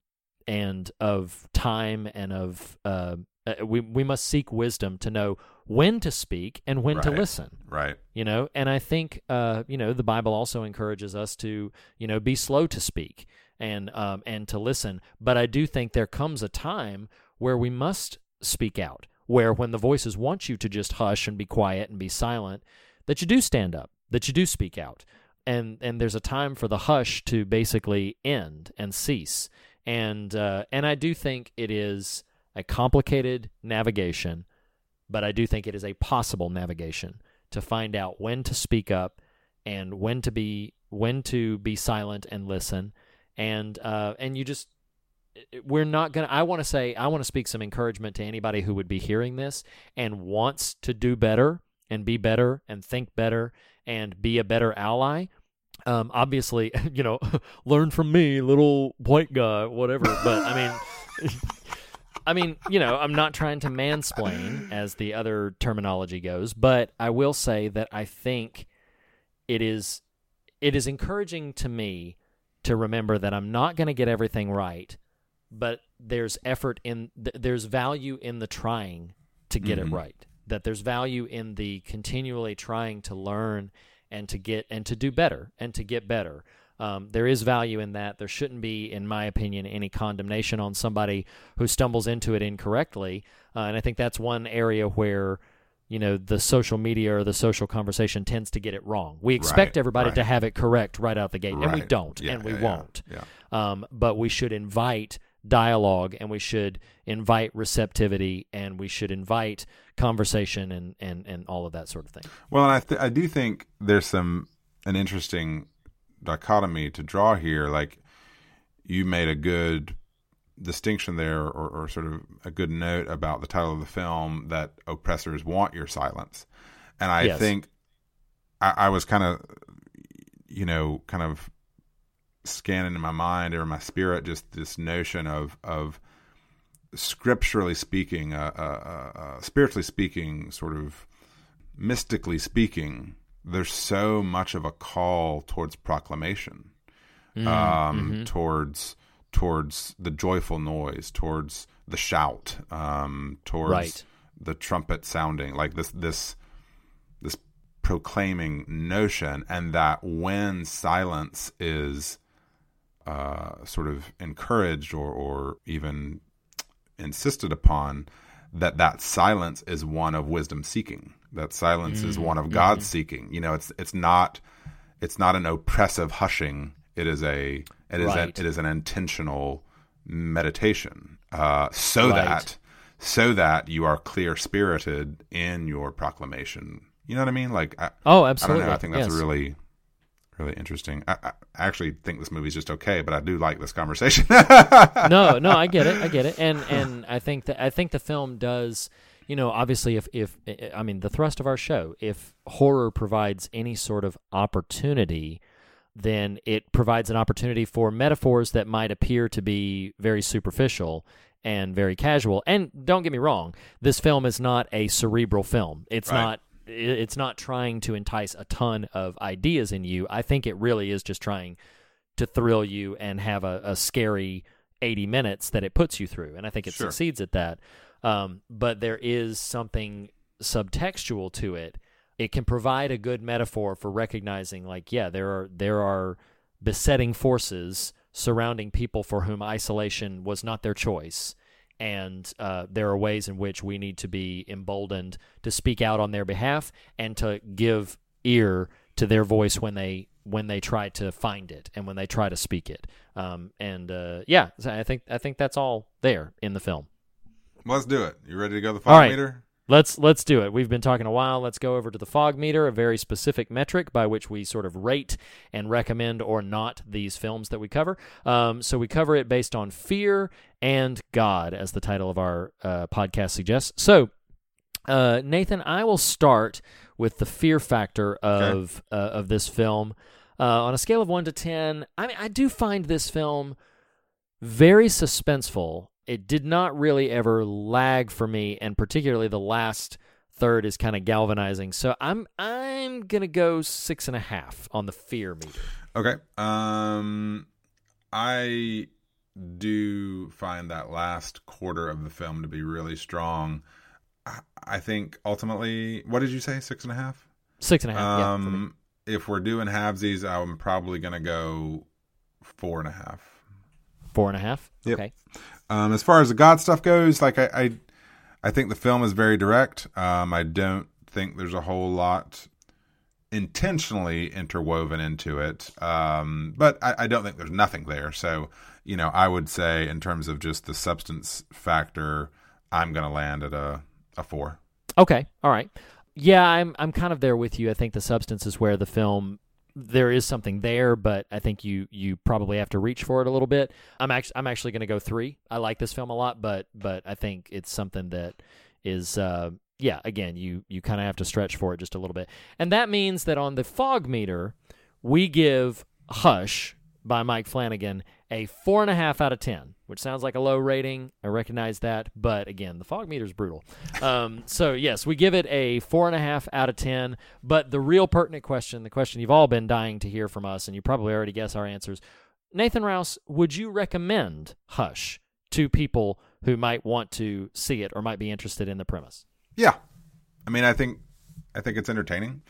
and of time and of uh, uh, we we must seek wisdom to know when to speak and when to listen. Right. you know and i think uh you know the bible also encourages us to you know be slow to speak and um and to listen. But i do think there comes a time where we must speak out where when the voices want you to just hush and be quiet and be silent that you do stand up that you do speak out. And and there's a time for the hush to basically end and cease and uh and i do think it is a complicated navigation but I do think it is a possible navigation to find out when to speak up and when to be when to be silent and listen. And uh, and you just we're not gonna i want to say i want to speak some encouragement to anybody who would be hearing this and wants to do better and be better and think better and be a better ally um, obviously you know learn from me little white guy whatever but i mean I mean, you know, I'm not trying to mansplain as the other terminology goes, but I will say that I think it is it is encouraging to me to remember that I'm not going to get everything right, but there's effort in th- there's value in the trying to get Mm-hmm. it right. That there's value in the continually trying to learn and to get and to do better and to get better. Um, there is value in that. There shouldn't be, in my opinion, any condemnation on somebody who stumbles into it incorrectly. Uh, and I think that's one area where, you know, the social media or the social conversation tends to get it wrong. We expect Right, everybody to have it correct right out the gate, and we don't, Yeah, and we yeah, won't. yeah. Um, but we should invite dialogue, and we should invite receptivity, and we should invite conversation, and and and all of that sort of thing. Well, and I th- I do think there's some an interesting dichotomy to draw here. Like you made a good distinction there, or, or sort of a good note about the title of the film that oppressors want your silence, and I Yes. think I, I was kind of you know kind of scanning in my mind or my spirit just this notion of of scripturally speaking, uh, uh, uh, uh, spiritually speaking, sort of mystically speaking, there's so much of a call towards proclamation, Mm, um, mm-hmm. towards towards the joyful noise, towards the shout, um, towards Right. the trumpet sounding, like this this this proclaiming notion, and that when silence is uh, sort of encouraged or, or even insisted upon, that that silence is one of wisdom seeking. That silence is one of God seeking. You know, it's it's not it's not an oppressive hushing. It is a it is Right. a, it is an intentional meditation, uh, so Right. that so that you are clear spirited in your proclamation. You know what I mean? Like, I, Oh, I absolutely. know. I think that's yes. really, really interesting. I, I actually think this movie's just okay, but I do like this conversation. no, no, I get it, I get it, and and I think that I think the film does. You know, obviously, if if eh, eh, I mean the thrust of our show, if horror provides any sort of opportunity, then it provides an opportunity for metaphors that might appear to be very superficial and very casual. And don't get me wrong, this film is not a cerebral film. It's Right. not it's not trying to entice a ton of ideas in you. I think it really is just trying to thrill you and have a, a scary 80 minutes that it puts you through. And I think it Sure. succeeds at that. Um, but there is something subtextual to it. It can provide a good metaphor for recognizing, like, yeah, there are there are besetting forces surrounding people for whom isolation was not their choice, and uh, there are ways in which we need to be emboldened to speak out on their behalf and to give ear to their voice when they when they try to find it and when they try to speak it. Um, and uh, yeah, I think I think that's all there in the film. Let's do it. You ready to go to the fog right. meter? Let's let's do it. We've been talking a while. Let's go over to the fog meter, a very specific metric by which we sort of rate and recommend or not these films that we cover. Um, so we cover it based on fear and God, as the title of our uh, podcast suggests. So, uh, Nathan, I will start with the fear factor of uh, of this film. Uh, on a scale of one to ten, I mean, I do find this film very suspenseful. It did not really ever lag for me, and particularly the last third is kind of galvanizing. So I'm I'm gonna go six and a half on the fear meter. Okay. Um, I do find that last quarter of the film to be really strong. I, I think ultimately, what did you say? Six and a half. Six and a half. yeah. Um, if we're doing halvesies, I'm probably gonna go four and a half. Four and a half. Yep. Okay. Um, as far as the God stuff goes, like I, I, I think the film is very direct. Um, I don't think there's a whole lot intentionally interwoven into it. Um, but I, I don't think there's nothing there. So, you know, I would say in terms of just the substance factor, I'm going to land at a, a four. Okay. All right. Yeah, I'm I'm kind of there with you. I think the substance is where the film there is something there, but I think you you probably have to reach for it a little bit. I'm actually I'm actually going to go 3. I like this film a lot, but but I think it's something that is uh yeah, again, you you kind of have to stretch for it just a little bit. And that means that on the fog meter, we give Hush by Mike Flanagan a four and a half out of ten, which sounds like a low rating. I recognize that, but again, the fog meter is brutal. Um, so yes, we give it a four and a half out of ten. But the real pertinent question, the question you've all been dying to hear from us, and you probably already guess our answers. Nathan Rouse, would you recommend Hush to people who might want to see it or might be interested in the premise. Yeah. I mean, I think I think it's entertaining.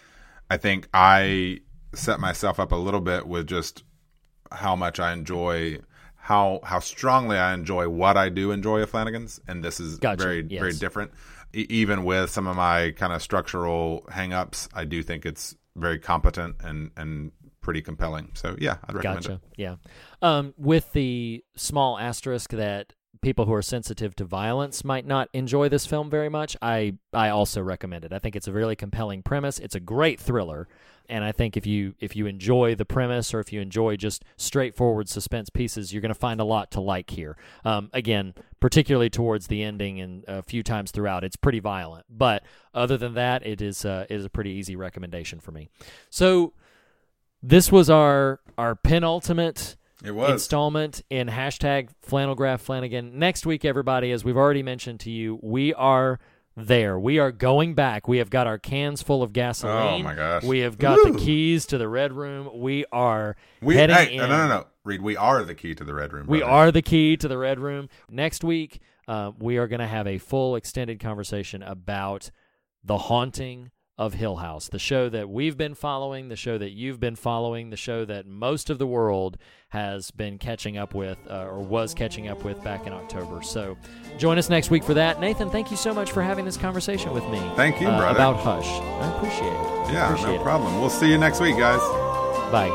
I think I set myself up a little bit with just how much I enjoy how how strongly I enjoy what I do enjoy of Flanagan's, and this is Gotcha. very Yes. very different. E- even with some of my kind of structural hangups, I do think it's very competent and and pretty compelling. So yeah, I'd recommend Gotcha. it. Yeah. Um, with the small asterisk that people who are sensitive to violence might not enjoy this film very much, I I also recommend it. I think it's a really compelling premise. It's a great thriller, and I think if you if you enjoy the premise or if you enjoy just straightforward suspense pieces, you're going to find a lot to like here. Um, again, particularly towards the ending and a few times throughout, it's pretty violent. But other than that, it is uh, it is a pretty easy recommendation for me. So this was our our penultimate It was. installment in hashtag flannelgraph flanagan next week everybody as we've already mentioned to you we are there we are going back we have got our cans full of gasoline Oh, my gosh. we have got Woo. the keys to the red room we are We heading hey, in no no no Reed, we are the key to the red room. we are the key to the red room. Next week, uh, we are going to have a full extended conversation about the haunting of Hill House, the show that we've been following, the show that you've been following, the show that most of the world has been catching up with uh, or was catching up with back in October. So join us next week for that. Nathan, thank you so much for having this conversation with me. Thank you, uh, brother. About Hush. I appreciate it. Yeah, appreciate no it. problem. We'll see you next week, guys. Bye.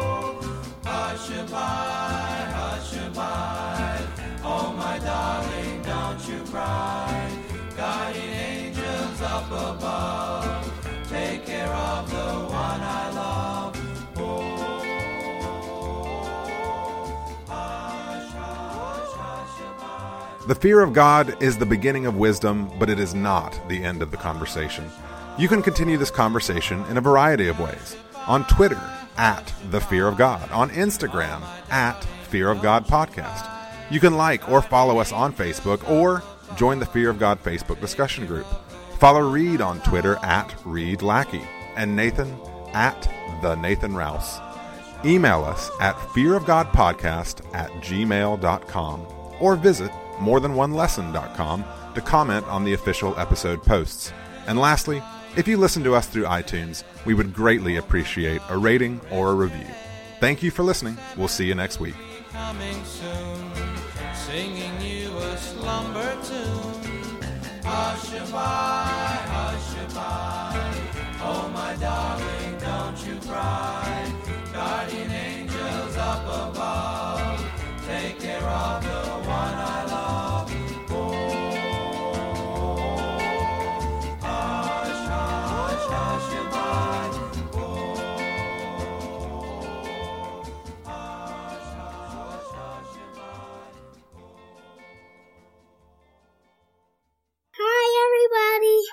The fear of God is the beginning of wisdom, but it is not the end of the conversation. You can continue this conversation in a variety of ways. On Twitter, at The Fear of God. On Instagram, at Fear of God Podcast. You can like or follow us on Facebook or join the Fear of God Facebook discussion group. Follow Reed on Twitter at Reed Lackey and Nathan at The Nathan Rouse. Email us at fearofgodpodcast at gmail.com or visit morethanonelesson.com to comment on the official episode posts. And lastly, if you listen to us through iTunes, we would greatly appreciate a rating or a review. Thank you for listening. We'll see you next week. Guardian angels up above, take care of the Bye, everybody.